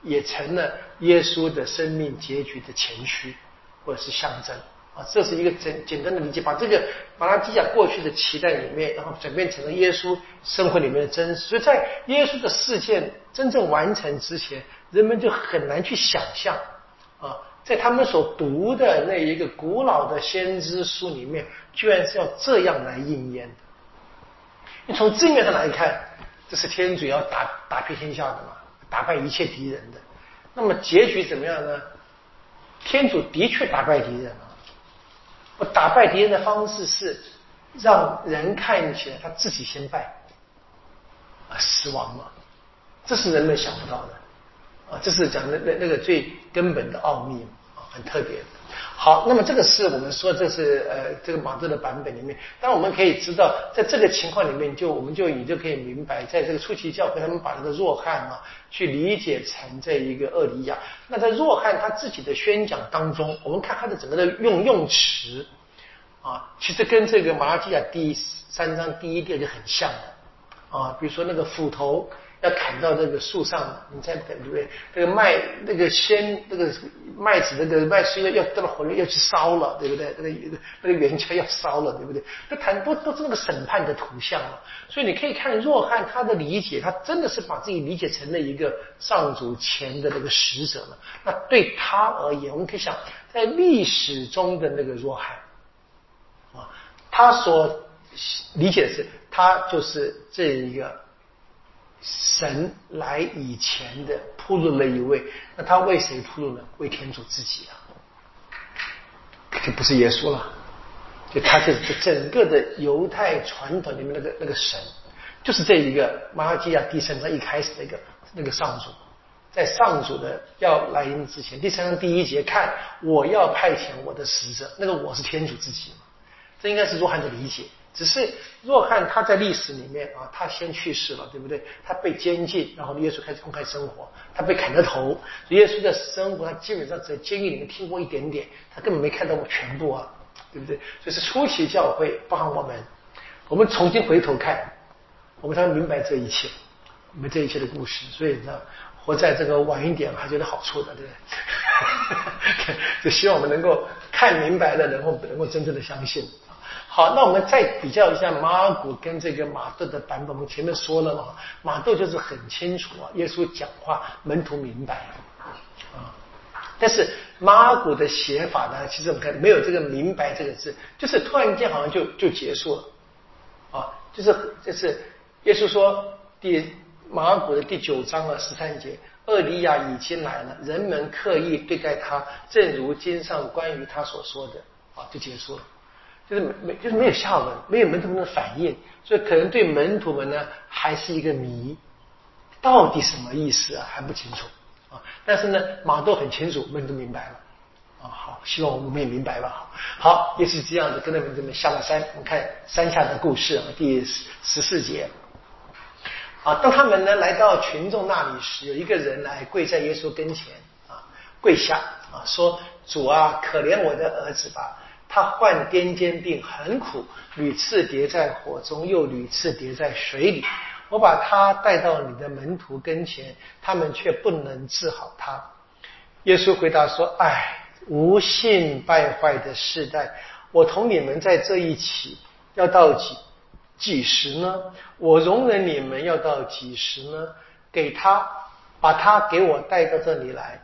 也成了耶稣的生命结局的前驱。或者是象征啊，这是一个简简单的理解，把这个马拉基亚过去的期待里面，然后转变成了耶稣生活里面的真实。所以在耶稣的事件真正完成之前，人们就很难去想象啊，在他们所读的那一个古老的先知书里面，居然是要这样来应验的。你从字面上来看，这是天主要打打遍天下的嘛，打败一切敌人的。那么结局怎么样呢？天主的确打败敌人了，我打败敌人的方式是让人看起来他自己先败，啊，死亡嘛，这是人们想不到的，啊，这是讲的那那个最根本的奥秘啊，很特别。好，那么这个是我们说这是呃这个马特的版本里面，但我们可以知道，在这个情况里面，就我们就你就可以明白，在这个初期教会，他们把这个若翰啊去理解成这一个厄里亚。那在若翰他自己的宣讲当中，我们看他的整个的用用词啊，其实跟这个马拉基亚第三章第一页就很像的啊，比如说那个斧头。要砍到那个树上，你再等对不对？那个麦那个先那个麦子那个麦穗要要到了火里要去烧了，对不对？那个那个圆圈要烧了，对不对？这谈都都是那个审判的图像了。所以你可以看若汉他的理解，他真的是把自己理解成了一个上主前的那个使者了。那对他而言，我们可以想，在历史中的那个若翰啊，他所理解的是，他就是这一个。神来以前的铺路了一位，那他为谁铺路呢？为天主自己啊，就不是耶稣了，就他就是整个的犹太传统里面那个那个神，就是这一个马拉基亚第三章一开始那个那个上主，在上主的要来临之前，第三章第一节看我要派遣我的使者，那个我是天主自己，这应该是若翰的理解。只是若翰他在历史里面啊，他先去世了，对不对？他被监禁，然后耶稣开始公开生活，他被砍了头。耶稣的生活，他基本上在监狱里面听过一点点，他根本没看到过全部啊，对不对？所以是初期教会，包含我们，我们重新回头看，我们才能明白这一切，我们这一切的故事。所以呢，活在这个晚一点还觉得好处的，对不对？[LAUGHS] 就希望我们能够看明白了，然后能够真正的相信。好，那我们再比较一下马尔谷跟这个马窦的版本。我们前面说了嘛，马窦就是很清楚啊，耶稣讲话门徒明白啊。但是马尔谷的写法呢，其实我们看没有这个“明白”这个字，就是突然间好像就就结束了啊。就是就是耶稣说第马尔谷的第九章的十三节，厄利亚已经来了，人们刻意对待他，正如经上关于他所说的啊，就结束了。就是没就是没有下文，没有门徒们的反应，所以可能对门徒们呢还是一个谜，到底什么意思啊还不清楚啊。但是呢，马窦很清楚，门徒明白了啊。好，希望我们也明白吧。好，也是这样子，跟着门徒们下了山。我们看山下的故事啊，第十四节啊。当他们呢来到群众那里时，有一个人来跪在耶稣跟前啊，跪下啊，说：“主啊，可怜我的儿子吧。”他患癫痫病很苦，屡次跌在火中，又屡次跌在水里。我把他带到你的门徒跟前，他们却不能治好他。耶稣回答说：“唉，无信败坏的世代，我同你们在这一起，要到几几时呢？我容忍你们要到几时呢？给他，把他给我带到这里来。”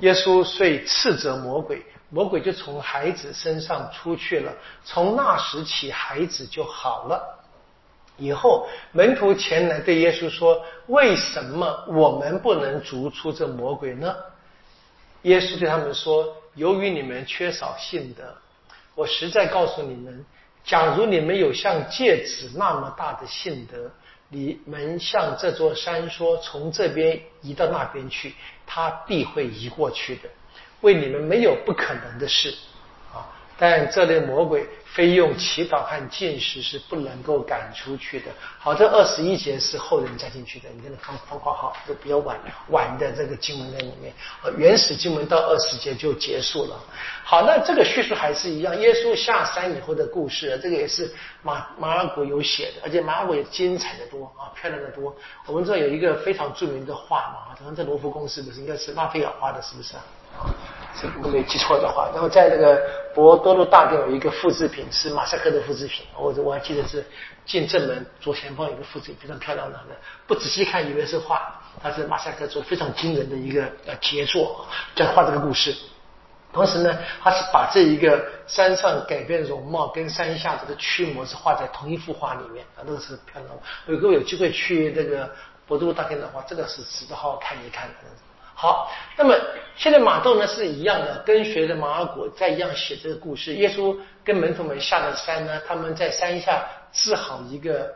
耶稣遂斥责魔鬼，魔鬼就从孩子身上出去了。从那时起，孩子就好了。以后门徒前来对耶稣说：“为什么我们不能逐出这魔鬼呢？”耶稣对他们说：“由于你们缺少信德，我实在告诉你们，假如你们有像戒指那么大的信德，你们向这座山说：从这边移到那边去，它必会移过去的。为你们没有不可能的事。”啊但这类魔鬼非用祈祷和进食是不能够赶出去的。好，这二十一节是后人加进去的，你看方方括号这比较晚晚的这个经文在里面。原始经文到二十节就结束了。好，那这个叙述还是一样，耶稣下山以后的故事，这个也是马马尔谷有写的，而且马尔谷也精彩的多啊，漂亮的多。我们知道有一个非常著名的画嘛，好像在罗浮宫是不是？应该是拉斐尔画的，是不是啊？如果没记错的话，然后在那个博多路大殿有一个复制品，是马赛克的复制品，我我还记得是进正门左前方有个复制品，非常漂亮的，不仔细看以为是画，它是马赛克做，非常惊人的一个呃杰作，在画这个故事。同时呢，他是把这一个山上改变容貌跟山下这个驱魔是画在同一幅画里面啊，都是漂亮。如果有机会去那个博多路大殿的话，这个是值得好好看一看的。好，那么现在马窦呢是一样的，跟随着马尔谷在一样写这个故事。耶稣跟门徒们下了山呢，他们在山下治好一个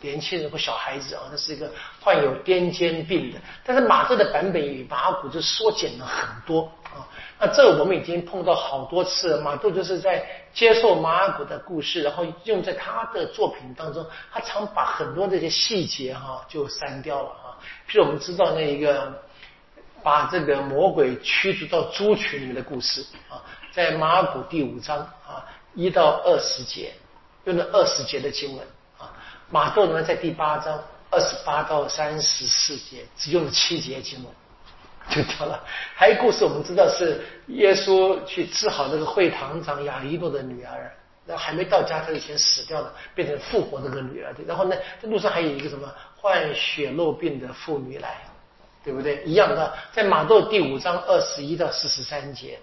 年轻人或小孩子啊，那是一个患有癫痫病的。但是马窦的版本与马尔谷就缩减了很多啊。那这我们已经碰到好多次了，马窦就是在接受马尔谷的故事，然后用在他的作品当中，他常把很多这些细节哈就删掉了啊。譬如我们知道那一个。把这个魔鬼驱逐到猪群里面的故事啊，在马古第五章啊一到二十节，用了二十节的经文啊。马窦呢在第八章二十八到三十四节，只用了七节经文 [LAUGHS] 就掉了。还有故事我们知道是耶稣去治好那个会堂长雅伊诺的女儿，然后还没到家他就先死掉了，变成复活那个女儿。然后呢，这路上还有一个什么患血肉病的妇女来。对不对？一样的，在马窦第五章二十一到四十三节，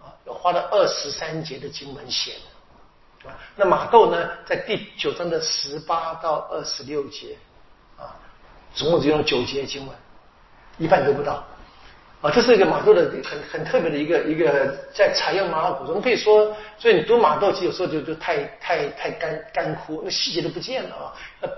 啊，花了二十三节的经文写的，啊，那马窦呢，在第九章的十八到二十六节，啊，总共只用九节经文，一半都不到，啊，这是一个马窦的很很特别的一个一个在采用马尔谷中可以说，所以你读马窦其实有时候就就太太太干干枯，那细节都不见了啊，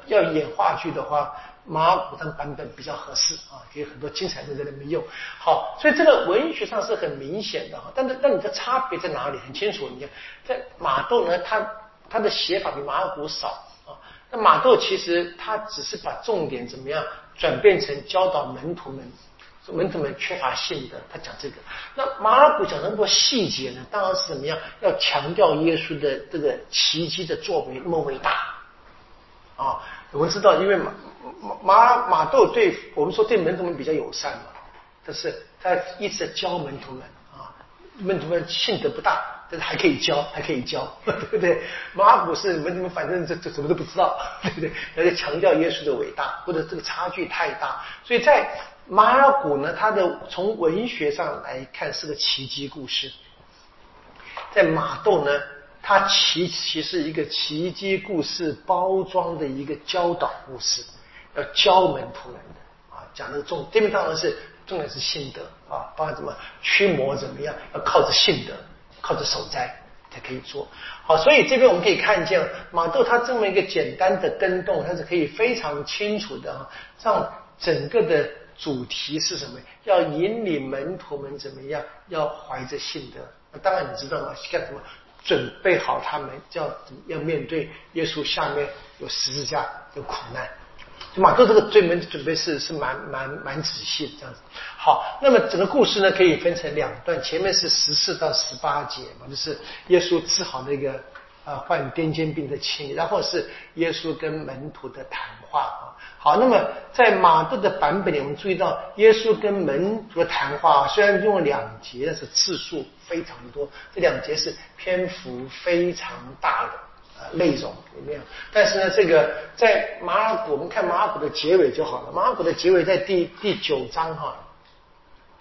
要要演话剧的话。马古的版本比较合适啊，有很多精彩的在里面用。好，所以这个文学上是很明显的哈。但是，但你的差别在哪里？很清楚。你看，在马窦呢，他他的写法比马尔古少啊。那马窦其实他只是把重点怎么样转变成教导门徒们，门徒们缺乏信德，他讲这个。那马尔古讲那么多细节呢，当然是怎么样要强调耶稣的这个奇迹的作为那么伟大啊。我们知道，因为马马马窦对我们说对门徒们比较友善嘛，但是他一直在教门徒们啊，门徒们性德不大，但是还可以教，还可以教，[LAUGHS] 对不对？马古是门徒们反正这这什么都不知道，[LAUGHS] 对不对？而且强调耶稣的伟大，或者这个差距太大，所以在马尔谷呢，他的从文学上来看是个奇迹故事，在马窦呢。它其其是一个奇迹故事包装的一个教导故事，要教门徒们的啊，讲的重这边当然是重点是信德啊，包括怎么驱魔怎么样，要靠着信德，靠着守斋才可以做好。所以这边我们可以看见马豆他这么一个简单的跟动，他是可以非常清楚的啊，让整个的主题是什么？要引领门徒们怎么样？要怀着信德。当然你知道吗？干什么？准备好他们，要要面对耶稣下面有十字架有苦难，马窦这个追门准备是是蛮蛮蛮仔细的这样子。好，那么整个故事呢可以分成两段，前面是十四到十八节嘛，就是耶稣治好那个呃患癫痫病的亲，然后是耶稣跟门徒的谈话啊。好，那么在马窦的版本里，我们注意到耶稣跟门徒的谈话，虽然用了两节，但是次数非常多，这两节是篇幅非常大的呃内容里面。但是呢，这个在马尔谷，我们看马尔谷的结尾就好了。马尔谷的结尾在第第九章哈，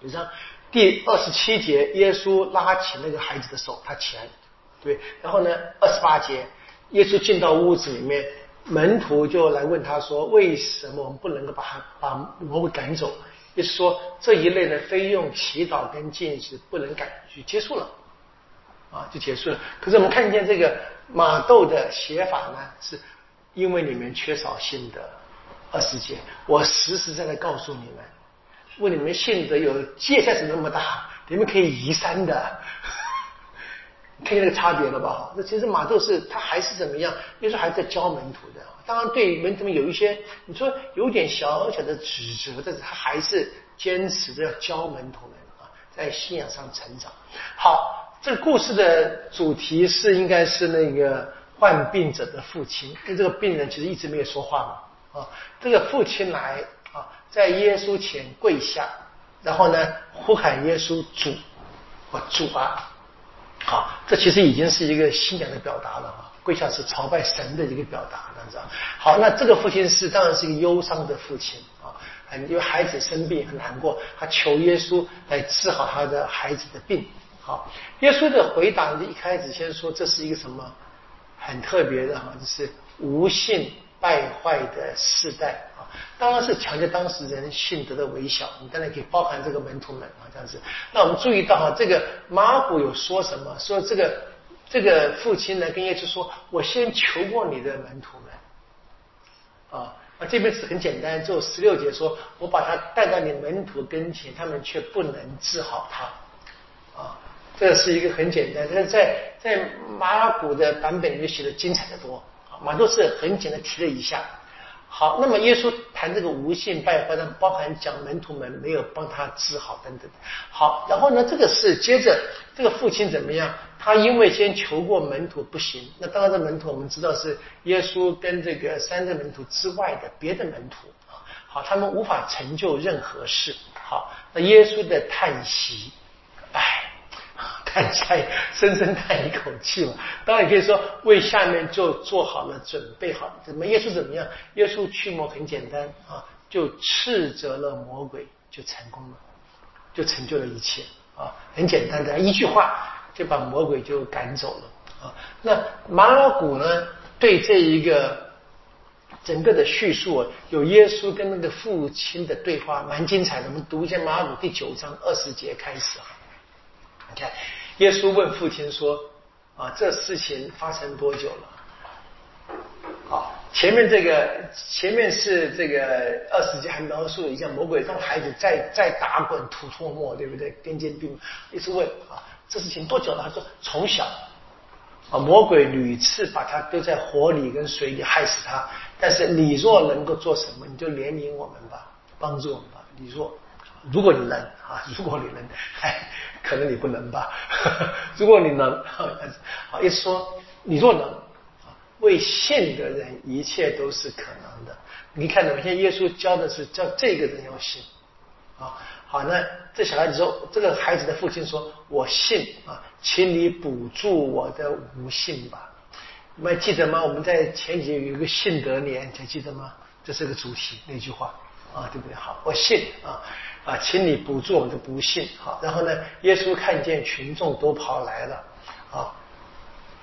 九章第二十七节，耶稣拉起那个孩子的手，他起来，对。然后呢，二十八节，耶稣进到屋子里面。门徒就来问他说：“为什么我们不能够把他把魔鬼赶走？”就是说这一类的非用祈祷跟禁食不能改，就结束了，啊，就结束了。可是我们看见这个马豆的写法呢，是因为你们缺少信德。二十节，我实实在在告诉你们，问你们信德有界限是那么大，你们可以移山的。看见那个差别了吧？那其实马窦是他还是怎么样？耶稣还在教门徒的。当然对门徒们有一些，你说有点小小的指责，但是他还是坚持着要教门徒们啊，在信仰上成长。好，这个故事的主题是应该是那个患病者的父亲，跟这个病人其实一直没有说话嘛啊。这个父亲来啊，在耶稣前跪下，然后呢呼喊耶稣主，我主啊。好，这其实已经是一个信仰的表达了啊！跪下是朝拜神的一个表达，这样子啊。好，那这个父亲是当然是一个忧伤的父亲啊，很因为孩子生病很难过，他求耶稣来治好他的孩子的病。好，耶稣的回答一开始先说这是一个什么很特别的哈，就是无信败坏的世代啊。当然是强调当时人信德的微小，你当然可以包含这个门徒们啊，这样子。那我们注意到哈，这个马古有说什么？说这个这个父亲呢跟耶稣说：“我先求过你的门徒们啊。”啊这边是很简单，就十六节说：“我把他带到你门徒跟前，他们却不能治好他。”啊，这是一个很简单，但是在在马古的版本里面写的精彩的多。马都是很简单提了一下。好，那么耶稣谈这个无限败坏，的，包含讲门徒们没有帮他治好等等。好，然后呢，这个是接着这个父亲怎么样？他因为先求过门徒不行，那当然这门徒我们知道是耶稣跟这个三个门徒之外的别的门徒啊。好，他们无法成就任何事。好，那耶稣的叹息，叹下，深深叹一口气嘛。当然可以说为下面就做好了准备好。怎么耶稣怎么样？耶稣驱魔很简单啊，就斥责了魔鬼，就成功了，就成就了一切啊，很简单的一句话就把魔鬼就赶走了啊。那马尔谷呢，对这一个整个的叙述，有耶稣跟那个父亲的对话，蛮精彩的。我们读一下马鲁第九章二十节开始啊，你看。耶稣问父亲说：“啊，这事情发生多久了？好，前面这个前面是这个二十节还描述了一下魔鬼让孩子在在打滚吐唾沫，对不对？癫痫病。耶稣问啊，这事情多久了？他说从小啊，魔鬼屡次把他丢在火里跟水里害死他。但是你若能够做什么，你就怜悯我们吧，帮助我们吧。你若如果你能啊，如果你能，哎。”可能你不能吧？[LAUGHS] 如果你能，好，意思说你若能为信的人，一切都是可能的。你看到没？现在耶稣教的是叫这个人要信啊。好，那这小孩子说，这个孩子的父亲说：“我信啊，请你补助我的无信吧。”你们还记得吗？我们在前几节有一个信德年，还记得吗？这是个主题，那句话啊，对不对？好，我信啊。啊，请你补助我们的不幸。好，然后呢，耶稣看见群众都跑来了，啊，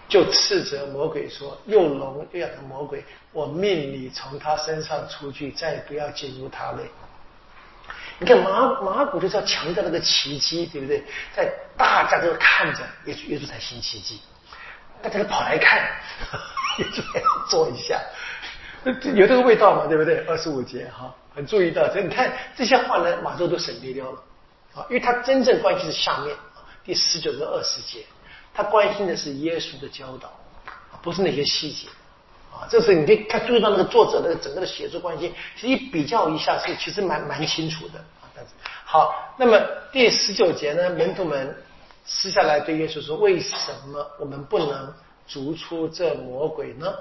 就斥责魔鬼说：“又聋又哑的魔鬼，我命你从他身上出去，再不要进入他内。”你看马马古就是要强调那个奇迹，对不对？在大家都看着，耶稣耶稣才行奇迹，大家都跑来看，[LAUGHS] 耶稣做一下，[LAUGHS] 有这个味道嘛，对不对？二十五节哈。很注意到，所以你看这些话呢，马周都省略掉了啊，因为他真正关心是下面第十九个二十节，他关心的是耶稣的教导，不是那些细节啊。这是你可以看注意到那个作者的整个的写作关系，其实一比较一下是其实蛮蛮清楚的啊。好，那么第十九节呢，门徒们私下来对耶稣说：“为什么我们不能逐出这魔鬼呢？”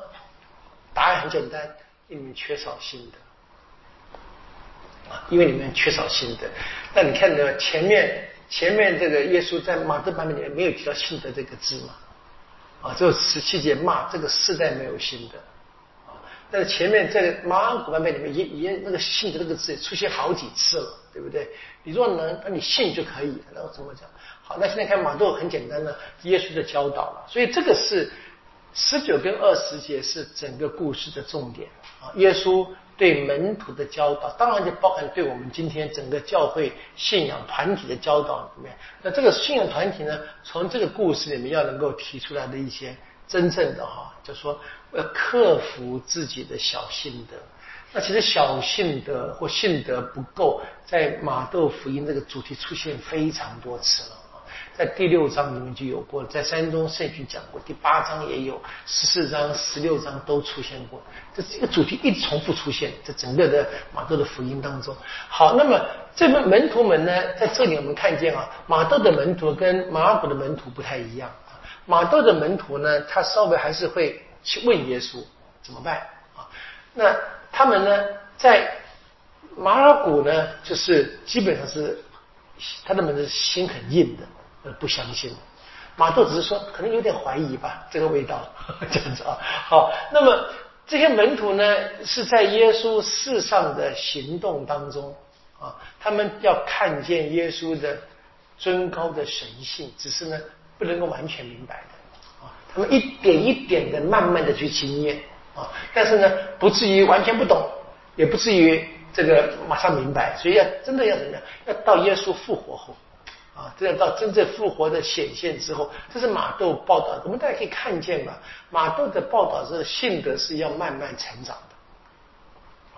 答案很简单，因为缺少信德啊，因为你们缺少信德。那你看呢，前面前面这个耶稣在马可版本里面没有提到信德这个字嘛？啊，只有十七节骂这个世代没有信德啊。但是前面在马可版本里面也也那个信德这个字出现好几次了，对不对？你若能，那你信就可以。那我怎么讲？好，那现在看马窦很简单的耶稣的教导了，所以这个是。十九跟二十节是整个故事的重点啊，耶稣对门徒的教导，当然就包含对我们今天整个教会信仰团体的教导里面。那这个信仰团体呢，从这个故事里面要能够提出来的一些真正的哈，就说要克服自己的小信德。那其实小信德或信德不够，在马窦福音这个主题出现非常多次了。在第六章里面就有过，在山东圣训讲过，第八章也有，十四章、十六章都出现过。这这个主题一直重复出现，在整个的马窦的福音当中。好，那么这门门徒们呢，在这里我们看见啊，马窦的门徒跟马尔谷的门徒不太一样。马窦的门徒呢，他稍微还是会去问耶稣怎么办啊？那他们呢，在马尔谷呢，就是基本上是他的门是心很硬的。不相信，马窦只是说可能有点怀疑吧，这个味道 [LAUGHS] 这样子啊。好，那么这些门徒呢，是在耶稣世上的行动当中啊，他们要看见耶稣的尊高的神性，只是呢不能够完全明白的啊。他们一点一点的慢慢的去经验啊，但是呢不至于完全不懂，也不至于这个马上明白，所以要真的要怎么样？要到耶稣复活后。啊，这样到真正复活的显现之后，这是马窦报道。我们大家可以看见嘛，马窦的报道是性德是要慢慢成长的，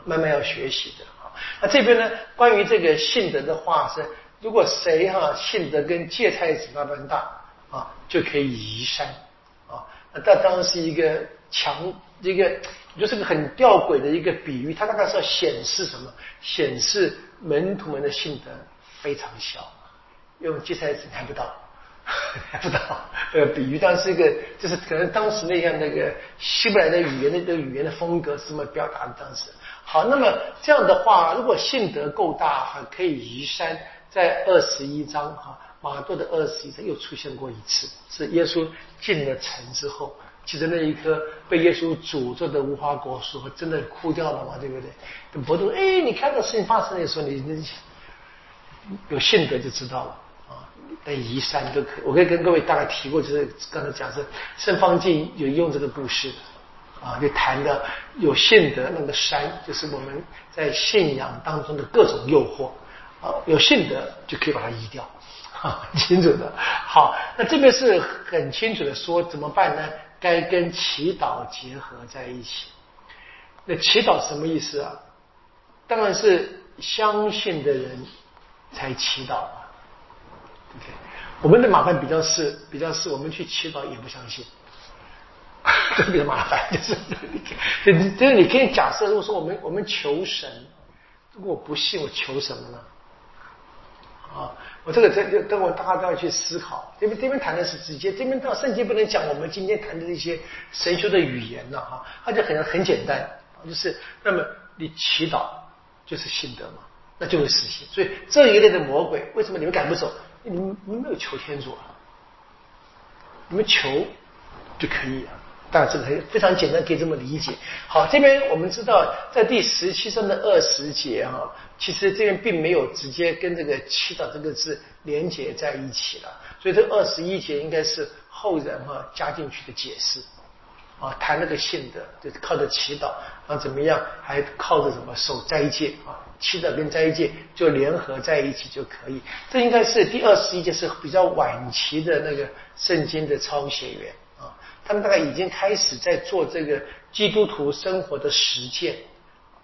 慢慢要学习的啊。那这边呢，关于这个性德的话是，如果谁哈性德跟芥菜籽那般大啊，就可以移山啊。那这当然是一个强一个，就是个很吊诡的一个比喻。它大概是要显示什么？显示门徒们的性德非常小。用芥菜籽看不到，看 [LAUGHS] 不到。呃，比喻当是一个，就是可能当时那样那个希伯来的语言的这个语言的风格是么表达的。当时好，那么这样的话，如果信德够大，哈，可以移山。在二十一章哈，马窦的二十一章又出现过一次，是耶稣进了城之后，记得那一棵被耶稣诅咒的无花果树，真的枯掉了嘛？对不对？伯多，哎，你看到事情发生的时候，你你有信德就知道了。那移山都可以，我可以跟各位大概提过，就是刚才讲是《圣方济》有用这个故事啊，就谈的有信德那个山，就是我们在信仰当中的各种诱惑啊，有信德就可以把它移掉，啊，清楚的。好，那这边是很清楚的说怎么办呢？该跟祈祷结合在一起。那祈祷什么意思啊？当然是相信的人才祈祷。OK，我们的麻烦比较是，比较是我们去祈祷也不相信，[LAUGHS] 特别麻烦，就是，[LAUGHS] 就是你可以假设，如果说我们我们求神，如果我不信，我求什么呢？啊，我这个这就等我大家都要去思考。这边这边谈的是直接，这边到圣经不能讲我们今天谈的一些神学的语言了哈，它就很很简单，就是那么你祈祷就是信德嘛，那就会实现。所以这一类的魔鬼，为什么你们赶不走？你们你们没有求天主啊？你们求就可以啊。当然这个非常简单，可以这么理解。好，这边我们知道，在第十七章的二十节哈，其实这边并没有直接跟这个祈祷这个字连接在一起了，所以这二十一节应该是后人哈加进去的解释。啊，谈那个信德，就是靠着祈祷啊，怎么样？还靠着什么守斋戒啊？祈祷跟斋戒就联合在一起就可以。这应该是第二十一节是比较晚期的那个圣经的抄写员啊，他们大概已经开始在做这个基督徒生活的实践，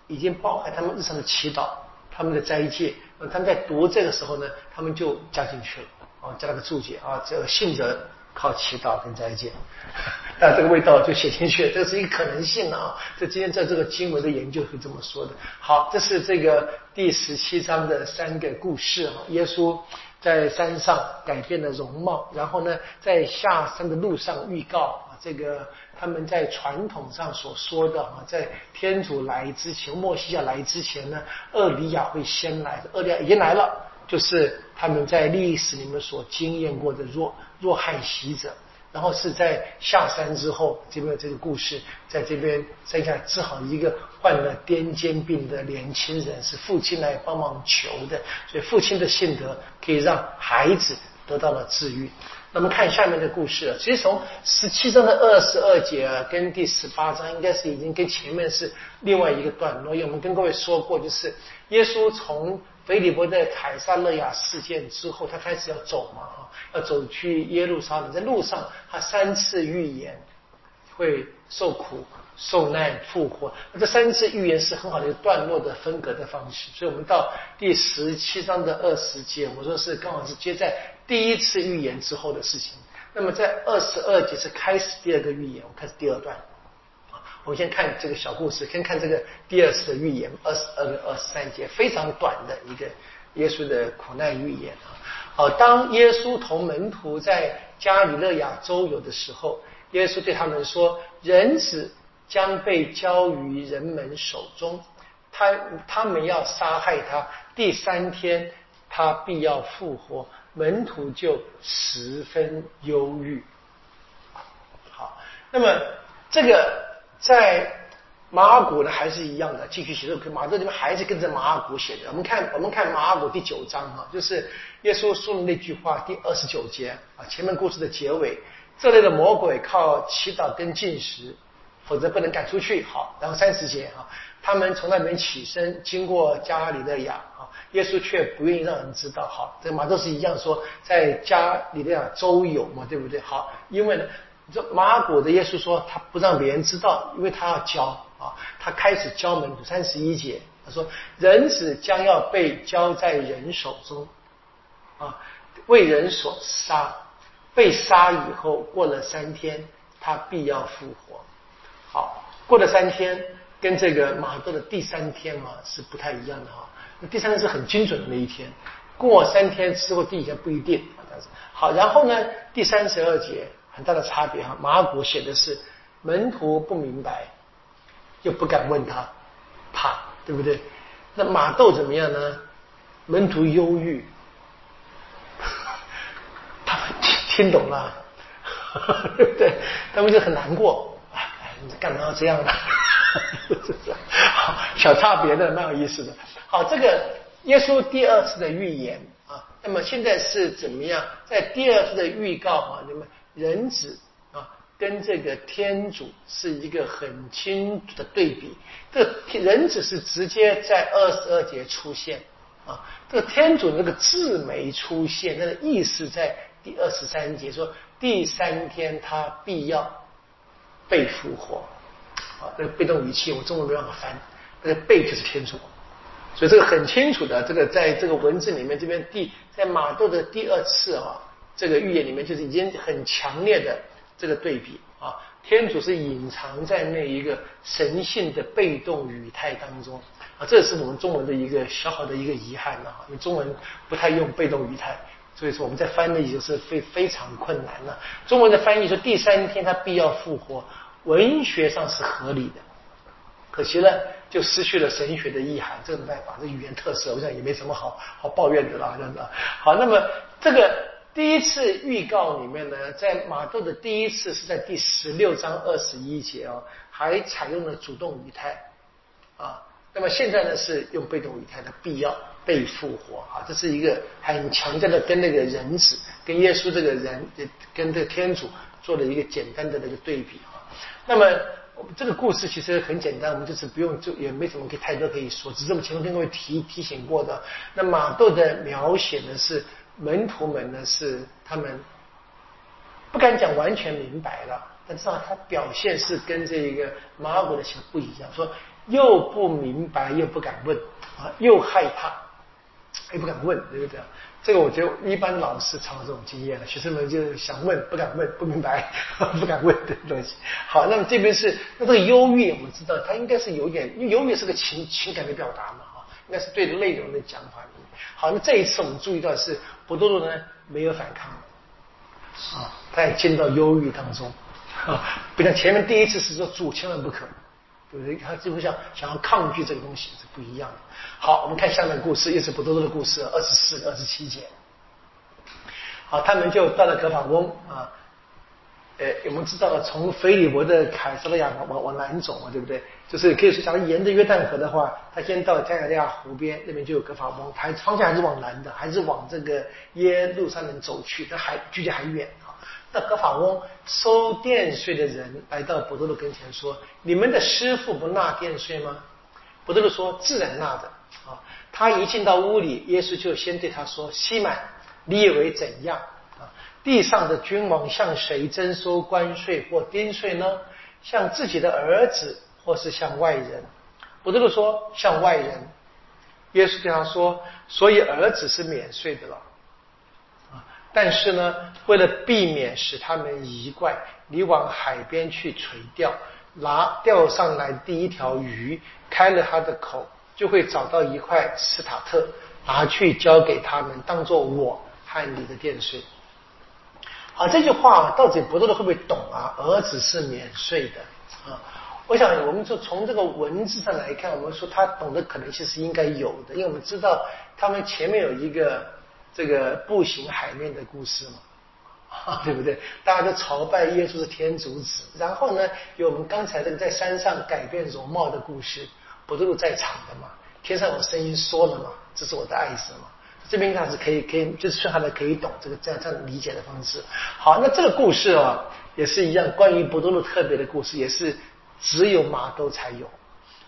已经包含他们日常的祈祷、他们的斋戒。那他们在读这个时候呢，他们就加进去了啊，加了个注解啊，这个信者。靠祈祷跟斋戒，那这个味道就写进去，这是一个可能性啊。这今天在这个经文的研究是这么说的。好，这是这个第十七章的三个故事啊。耶稣在山上改变了容貌，然后呢，在下山的路上预告啊，这个他们在传统上所说的啊，在天主来之前，墨西亚来之前呢，厄里亚会先来的，厄里亚已经来了，就是他们在历史里面所经验过的弱弱汉袭者。然后是在下山之后，这边这个故事，在这边剩下治好一个患了癫痫病的年轻人，是父亲来帮忙求的，所以父亲的性德可以让孩子得到了治愈。那么看下面的故事，其实从十七章的二十二节啊，跟第十八章应该是已经跟前面是另外一个段落，因为我们跟各位说过，就是耶稣从。腓利伯在凯撒勒亚事件之后，他开始要走嘛，哈，要走去耶路撒冷。在路上，他三次预言会受苦、受难、复活。那这三次预言是很好的一个段落的分隔的方式。所以，我们到第十七章的二十节，我说是刚好是接在第一次预言之后的事情。那么，在二十二节是开始第二个预言，我开始第二段。我们先看这个小故事，先看这个第二次的预言，二十二二十三节，非常短的一个耶稣的苦难预言啊。好，当耶稣同门徒在加里勒亚周游的时候，耶稣对他们说：“人子将被交于人们手中，他他们要杀害他，第三天他必要复活。”门徒就十分忧郁。好，那么这个。在马尔谷呢，还是一样的，继续写作。马窦里面还是跟着马尔谷写的。我们看，我们看马尔谷第九章哈，就是耶稣说的那句话，第二十九节啊，前面故事的结尾。这类的魔鬼靠祈祷跟进食，否则不能赶出去。好，然后三十节啊，他们从那边起身，经过加里的亚啊，耶稣却不愿意让人知道。好，这马窦是一样说，在加里的亚周游嘛，对不对？好，因为呢。这马古的耶稣说，他不让别人知道，因为他要教啊。他开始教门徒三十一节，他说：“人子将要被交在人手中，啊，为人所杀，被杀以后过了三天，他必要复活。”好，过了三天，跟这个马窦的第三天啊是不太一样的哈。那第三天是很精准的那一天，过三天之后第一天不一定啊。但是好，然后呢，第三十二节。很大的差别哈，马古写的是门徒不明白，又不敢问他，怕对不对？那马窦怎么样呢？门徒忧郁，[LAUGHS] 他们听听懂了，对不对？他们就很难过，哎，你干嘛要这样呢？好，[LAUGHS] 小差别的蛮有意思的。好，这个耶稣第二次的预言啊，那么现在是怎么样？在第二次的预告啊，你们。人子啊，跟这个天主是一个很清楚的对比。这个人子是直接在二十二节出现啊，这个天主那个字没出现，那个意思在第二十三节说，第三天他必要被复活。啊，那个被动语气我中文没办法翻，那个被就是天主，所以这个很清楚的，这个在这个文字里面，这边第在马窦的第二次啊。这个预言里面就是已经很强烈的这个对比啊，天主是隐藏在那一个神性的被动语态当中啊，这是我们中文的一个小小的一个遗憾啊，因为中文不太用被动语态，所以说我们在翻的已经是非非常困难了。中文的翻译说第三天他必要复活，文学上是合理的，可惜呢就失去了神学的意涵，这个没办法，这语言特色，我想也没什么好好抱怨的了，这样子。好，那么这个。第一次预告里面呢，在马窦的第一次是在第十六章二十一节哦，还采用了主动语态啊。那么现在呢是用被动语态的必要被复活啊，这是一个很强调的跟那个人子跟耶稣这个人跟这个天主做了一个简单的那个对比啊。那么这个故事其实很简单，我们就是不用就也没什么可太多可以说，只是我们前面跟各位提提醒过的。那马窦的描写呢是。门徒们呢是他们不敢讲完全明白了，但至少他表现是跟这一个马古的情况不一样，说又不明白又不敢问啊，又害怕又不敢问，对不对？这个我觉得一般老师常有这种经验了，学生们就想问，不敢问，不明白，[LAUGHS] 不敢问的东西。好，那么这边是那这个忧郁，我们知道它应该是有点，因为忧郁是个情情感的表达嘛，啊，应该是对内容的讲法。好，那这一次我们注意到是博多罗呢没有反抗，啊，他也进到忧郁当中，[LAUGHS] 啊，不像前面第一次是说主千万不可。对不对？他就会想想要抗拒这个东西是不一样的。好，我们看下面故事，也是博多多的故事，二十四、二十七节。好，他们就到了格法翁啊。呃，我们知道了从腓利伯的凯撒利亚往往南走嘛，对不对？就是可以说，假如沿着约旦河的话，他先到加利利亚湖边，那边就有格法翁，他方向还是往南的，还是往这个耶路撒冷走去，但还距离还远啊。那格法翁收电税的人来到伯多禄跟前说：“你们的师傅不纳电税吗？”伯多禄说：“自然纳的。”啊，他一进到屋里，耶稣就先对他说：“西满，你以为怎样？啊，地上的君王向谁征收关税或丁税呢？向自己的儿子，或是向外人？”伯多禄说：“向外人。”耶稣对他说：“所以儿子是免税的了。”但是呢，为了避免使他们疑怪，你往海边去垂钓，拿钓上来第一条鱼，开了它的口，就会找到一块斯塔特，拿去交给他们，当做我和你的电税。好，这句话到底不多的会不会懂啊？儿子是免税的啊！我想，我们就从这个文字上来看，我们说他懂的可能性是应该有的，因为我们知道他们前面有一个。这个步行海面的故事嘛，[LAUGHS] 对不对？大家都朝拜耶稣是天主子，然后呢，有我们刚才这个在山上改变容貌的故事，不都是在场的嘛？天上有声音说了嘛，这是我的爱子嘛？这边他是可以可以，就是顺下来可以懂这个这样这样理解的方式。好，那这个故事啊，也是一样，关于博多禄特别的故事，也是只有马都才有。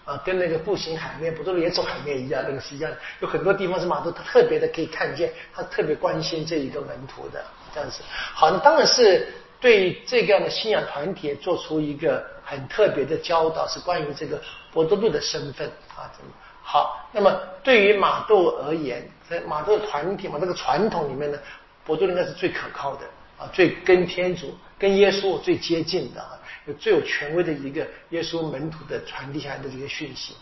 啊，跟那个步行海面，不都连走海面一样，那个是一样。有很多地方是马都特别的可以看见，他特别关心这一个门徒的这样子。好，那当然是对这个样的信仰团体做出一个很特别的教导，是关于这个博多禄的身份啊。好，那么对于马窦而言，在马窦团体嘛，这个传统里面呢，博多禄应该是最可靠的啊，最跟天主、跟耶稣最接近的。有最有权威的一个耶稣门徒的传递下来的这个讯息。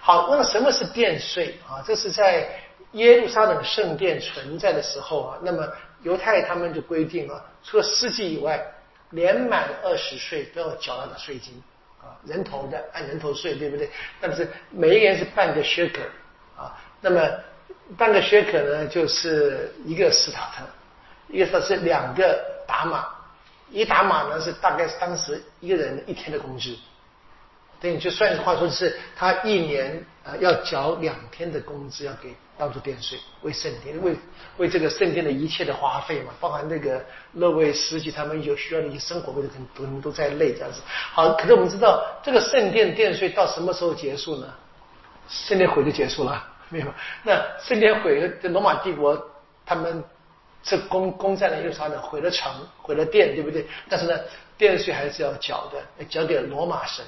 好，那么什么是殿税啊？这是在耶路撒冷圣殿存在的时候啊，那么犹太他们就规定了，除了司祭以外，年满二十岁都要缴纳的税金啊，人头的按人头税，对不对？那么是每一年是半个薛克啊，那么半个薛克呢，就是一个斯塔特，一个说是两个达马。一打码呢是大概是当时一个人一天的工资，等于就算一句话说是他一年啊要缴两天的工资要给当做电税，为圣殿为为这个圣殿的一切的花费嘛，包含那个那位司机他们有需要的一些生活费的可能都在内这样子。好，可是我们知道这个圣殿电税到什么时候结束呢？圣殿毁就结束了，没有？那圣殿毁，这罗马帝国他们。这攻攻占了耶路撒冷，毁了城，毁了殿，对不对？但是呢，殿税还是要缴的，缴给罗马神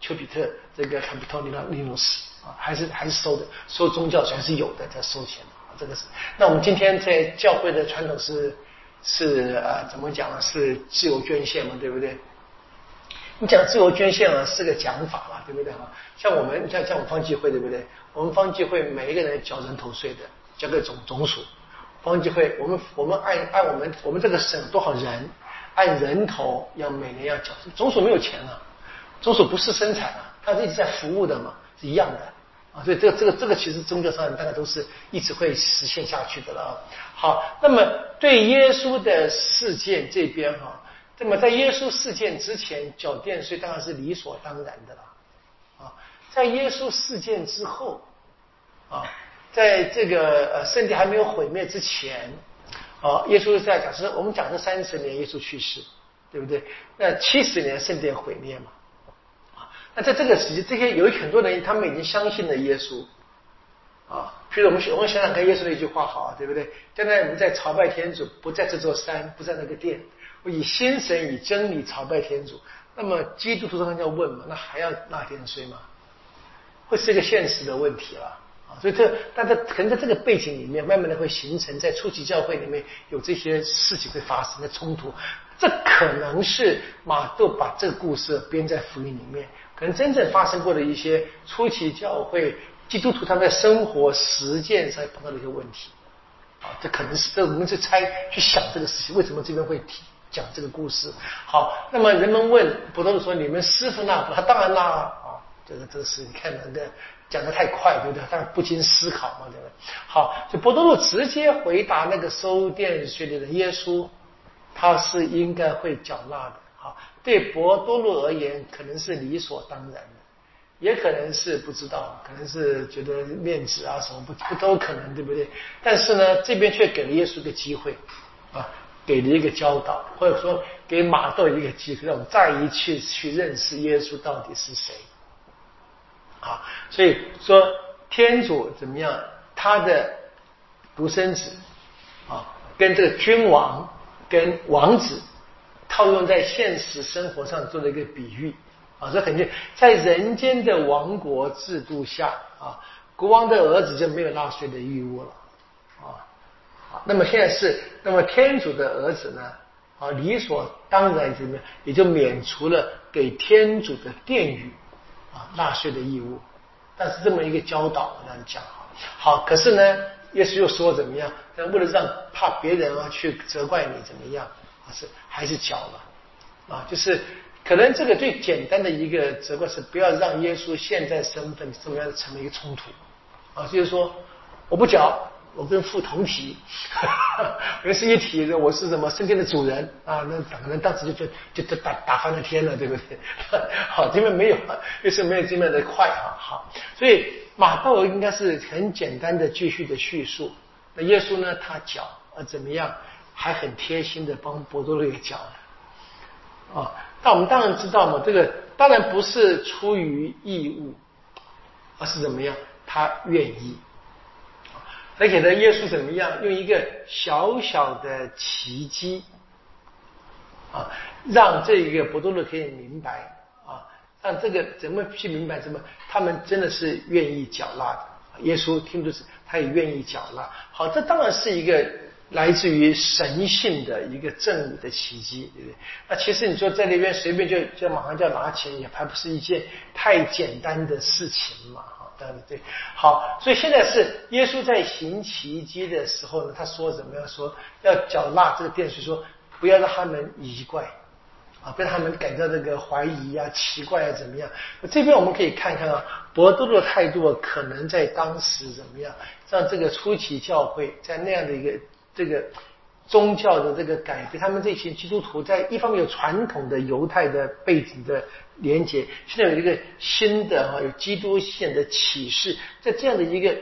丘比特这个坎普托尼拉利努斯啊，还是还是收的，收宗教税还是有的，在收钱啊，这个是。那我们今天在教会的传统是是呃怎么讲呢？是自由捐献嘛，对不对？你讲自由捐献啊，是个讲法嘛，对不对啊？像我们像像我们方济会，对不对？我们方济会每一个人缴人头税的，交给总总署。方济会，我们我们按按我们我们这个省多少人，按人头要每年要缴，总署没有钱啊，总署不是生产啊，它是一直在服务的嘛，是一样的啊，所以这个这个这个其实宗教上大概都是一直会实现下去的了啊。好，那么对耶稣的事件这边哈，那么在耶稣事件之前缴电税当然是理所当然的了啊，在耶稣事件之后啊。在这个呃圣殿还没有毁灭之前，哦，耶稣在讲是，我们讲是三十年耶稣去世，对不对？那七十年圣殿毁灭嘛，啊，那在这个时期，这些有很多人他们已经相信了耶稣，啊，譬如我们我们想想看耶稣的一句话好啊，对不对？将来我们在朝拜天主，不在这座山，不在那个殿，我以心神以真理朝拜天主。那么基督徒当然要问嘛，那还要纳殿税吗？会是一个现实的问题了。所以这但这可能在这个背景里面，慢慢的会形成在初期教会里面有这些事情会发生的冲突，这可能是马窦把这个故事编在福音里面，可能真正发生过的一些初期教会基督徒他们在生活实践上碰到的一些问题，啊，这可能是这我们去猜去想这个事情，为什么这边会提讲这个故事？好，那么人们问不都是说你们师傅那他当然啦。这个这个是你看那个讲的太快，对不对？但不经思考嘛，对不对？好，就伯多禄直接回答那个收电税的人，耶稣他是应该会缴纳的。好，对伯多禄而言，可能是理所当然的，也可能是不知道，可能是觉得面子啊什么不不都可能，对不对？但是呢，这边却给了耶稣一个机会啊，给了一个教导，或者说给马窦一个机会，让我们再一次去认识耶稣到底是谁。啊，所以说天主怎么样？他的独生子啊，跟这个君王跟王子套用在现实生活上做了一个比喻啊，这肯定在人间的王国制度下啊，国王的儿子就没有纳税的义务了啊。那么现在是那么天主的儿子呢啊，理所当然怎么样，也就免除了给天主的殿宇。啊，纳税的义务，但是这么一个教导这样讲哈，好，可是呢，耶稣又说怎么样？但为了让怕别人啊去责怪你怎么样，还是还是缴了啊？就是可能这个最简单的一个责怪是不要让耶稣现在身份怎么样成为一个冲突啊，就是说我不缴。我跟父同体，我是一体的，我是什么圣殿的主人啊？那可能当时就就就打打翻了天了，对不对？[LAUGHS] 好，这边没有，又是没有这边的快啊。好，所以马窦应该是很简单的继续的叙述。那耶稣呢？他讲啊怎么样？还很贴心的帮伯多禄也讲啊。但我们当然知道嘛，这个当然不是出于义务，而是怎么样？他愿意。而且呢，耶稣怎么样？用一个小小的奇迹啊，让这一个伯多禄可以明白啊，让这个怎么去明白？什么？他们真的是愿意缴纳的。耶稣听的是，他也愿意缴纳。好，这当然是一个来自于神性的一个正理的奇迹，对不对？那其实你说在那边随便就就马上就要拿钱，也还不是一件太简单的事情嘛。对，好，所以现在是耶稣在行奇迹的时候呢，他说怎么样？说要缴纳这个殿税，说不要让他们疑怪啊，不让他们感到这个怀疑啊、奇怪啊，怎么样？这边我们可以看看啊，博多的态度可能在当时怎么样？让这个初期教会在那样的一个这个。宗教的这个改变，他们这群基督徒在一方面有传统的犹太的背景的连接，现在有一个新的哈有基督性的启示，在这样的一个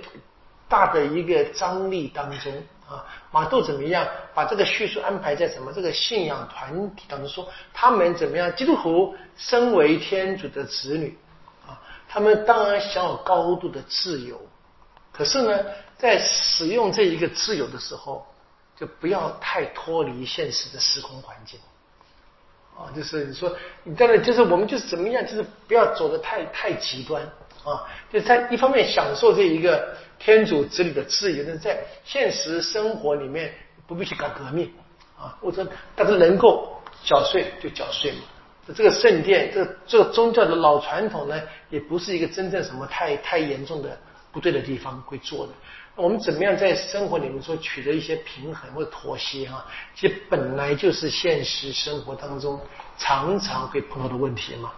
大的一个张力当中啊，马杜怎么样把这个叙述安排在什么这个信仰团体当中？说他们怎么样？基督徒身为天主的子女啊，他们当然享有高度的自由，可是呢，在使用这一个自由的时候。就不要太脱离现实的时空环境，啊，就是你说你当然就是我们就是怎么样，就是不要走的太太极端啊，就在一方面享受这一个天主子女的自由，但在现实生活里面不必去搞革命啊，或者但是能够缴税就缴税嘛。这个圣殿，这这个宗教的老传统呢，也不是一个真正什么太太严重的不对的地方会做的。我们怎么样在生活里面说取得一些平衡或妥协啊？其实本来就是现实生活当中常常会碰到的问题嘛。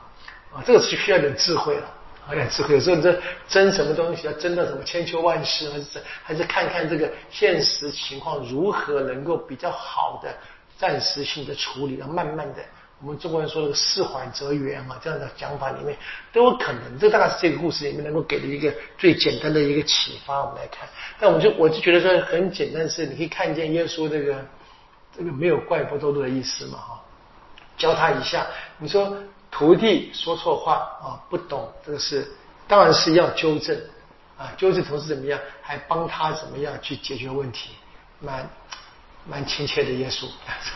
啊，这个是需要点智慧了，有点智慧。有时候这争什么东西要争到什么千秋万世，还是还是看看这个现实情况如何能够比较好的暂时性的处理，然后慢慢的。我们中国人说的“事缓则圆”啊，这样的讲法里面都有可能。这大概是这个故事里面能够给的一个最简单的一个启发。我们来看，但我就我就觉得说很简单是，你可以看见耶稣这个这个没有怪不多多的意思嘛，哈，教他一下。你说徒弟说错话啊，不懂这个是，当然是要纠正啊，纠正同时怎么样，还帮他怎么样去解决问题，蛮。蛮亲切的耶稣，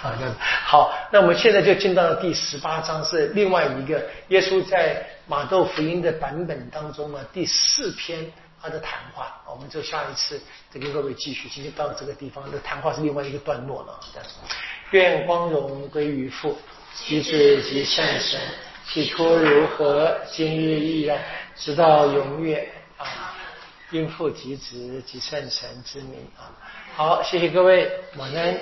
好，这样。好，那我们现在就进到了第十八章，是另外一个耶稣在马窦福音的版本当中呢第四篇他的谈话，我们就下一次再跟各位继续。今天到这个地方，的谈话是另外一个段落了。愿光荣归于父，及子及圣神，起初如何，今日依然，直到永远啊！应父及子及圣神之名啊！好，谢谢各位，晚安。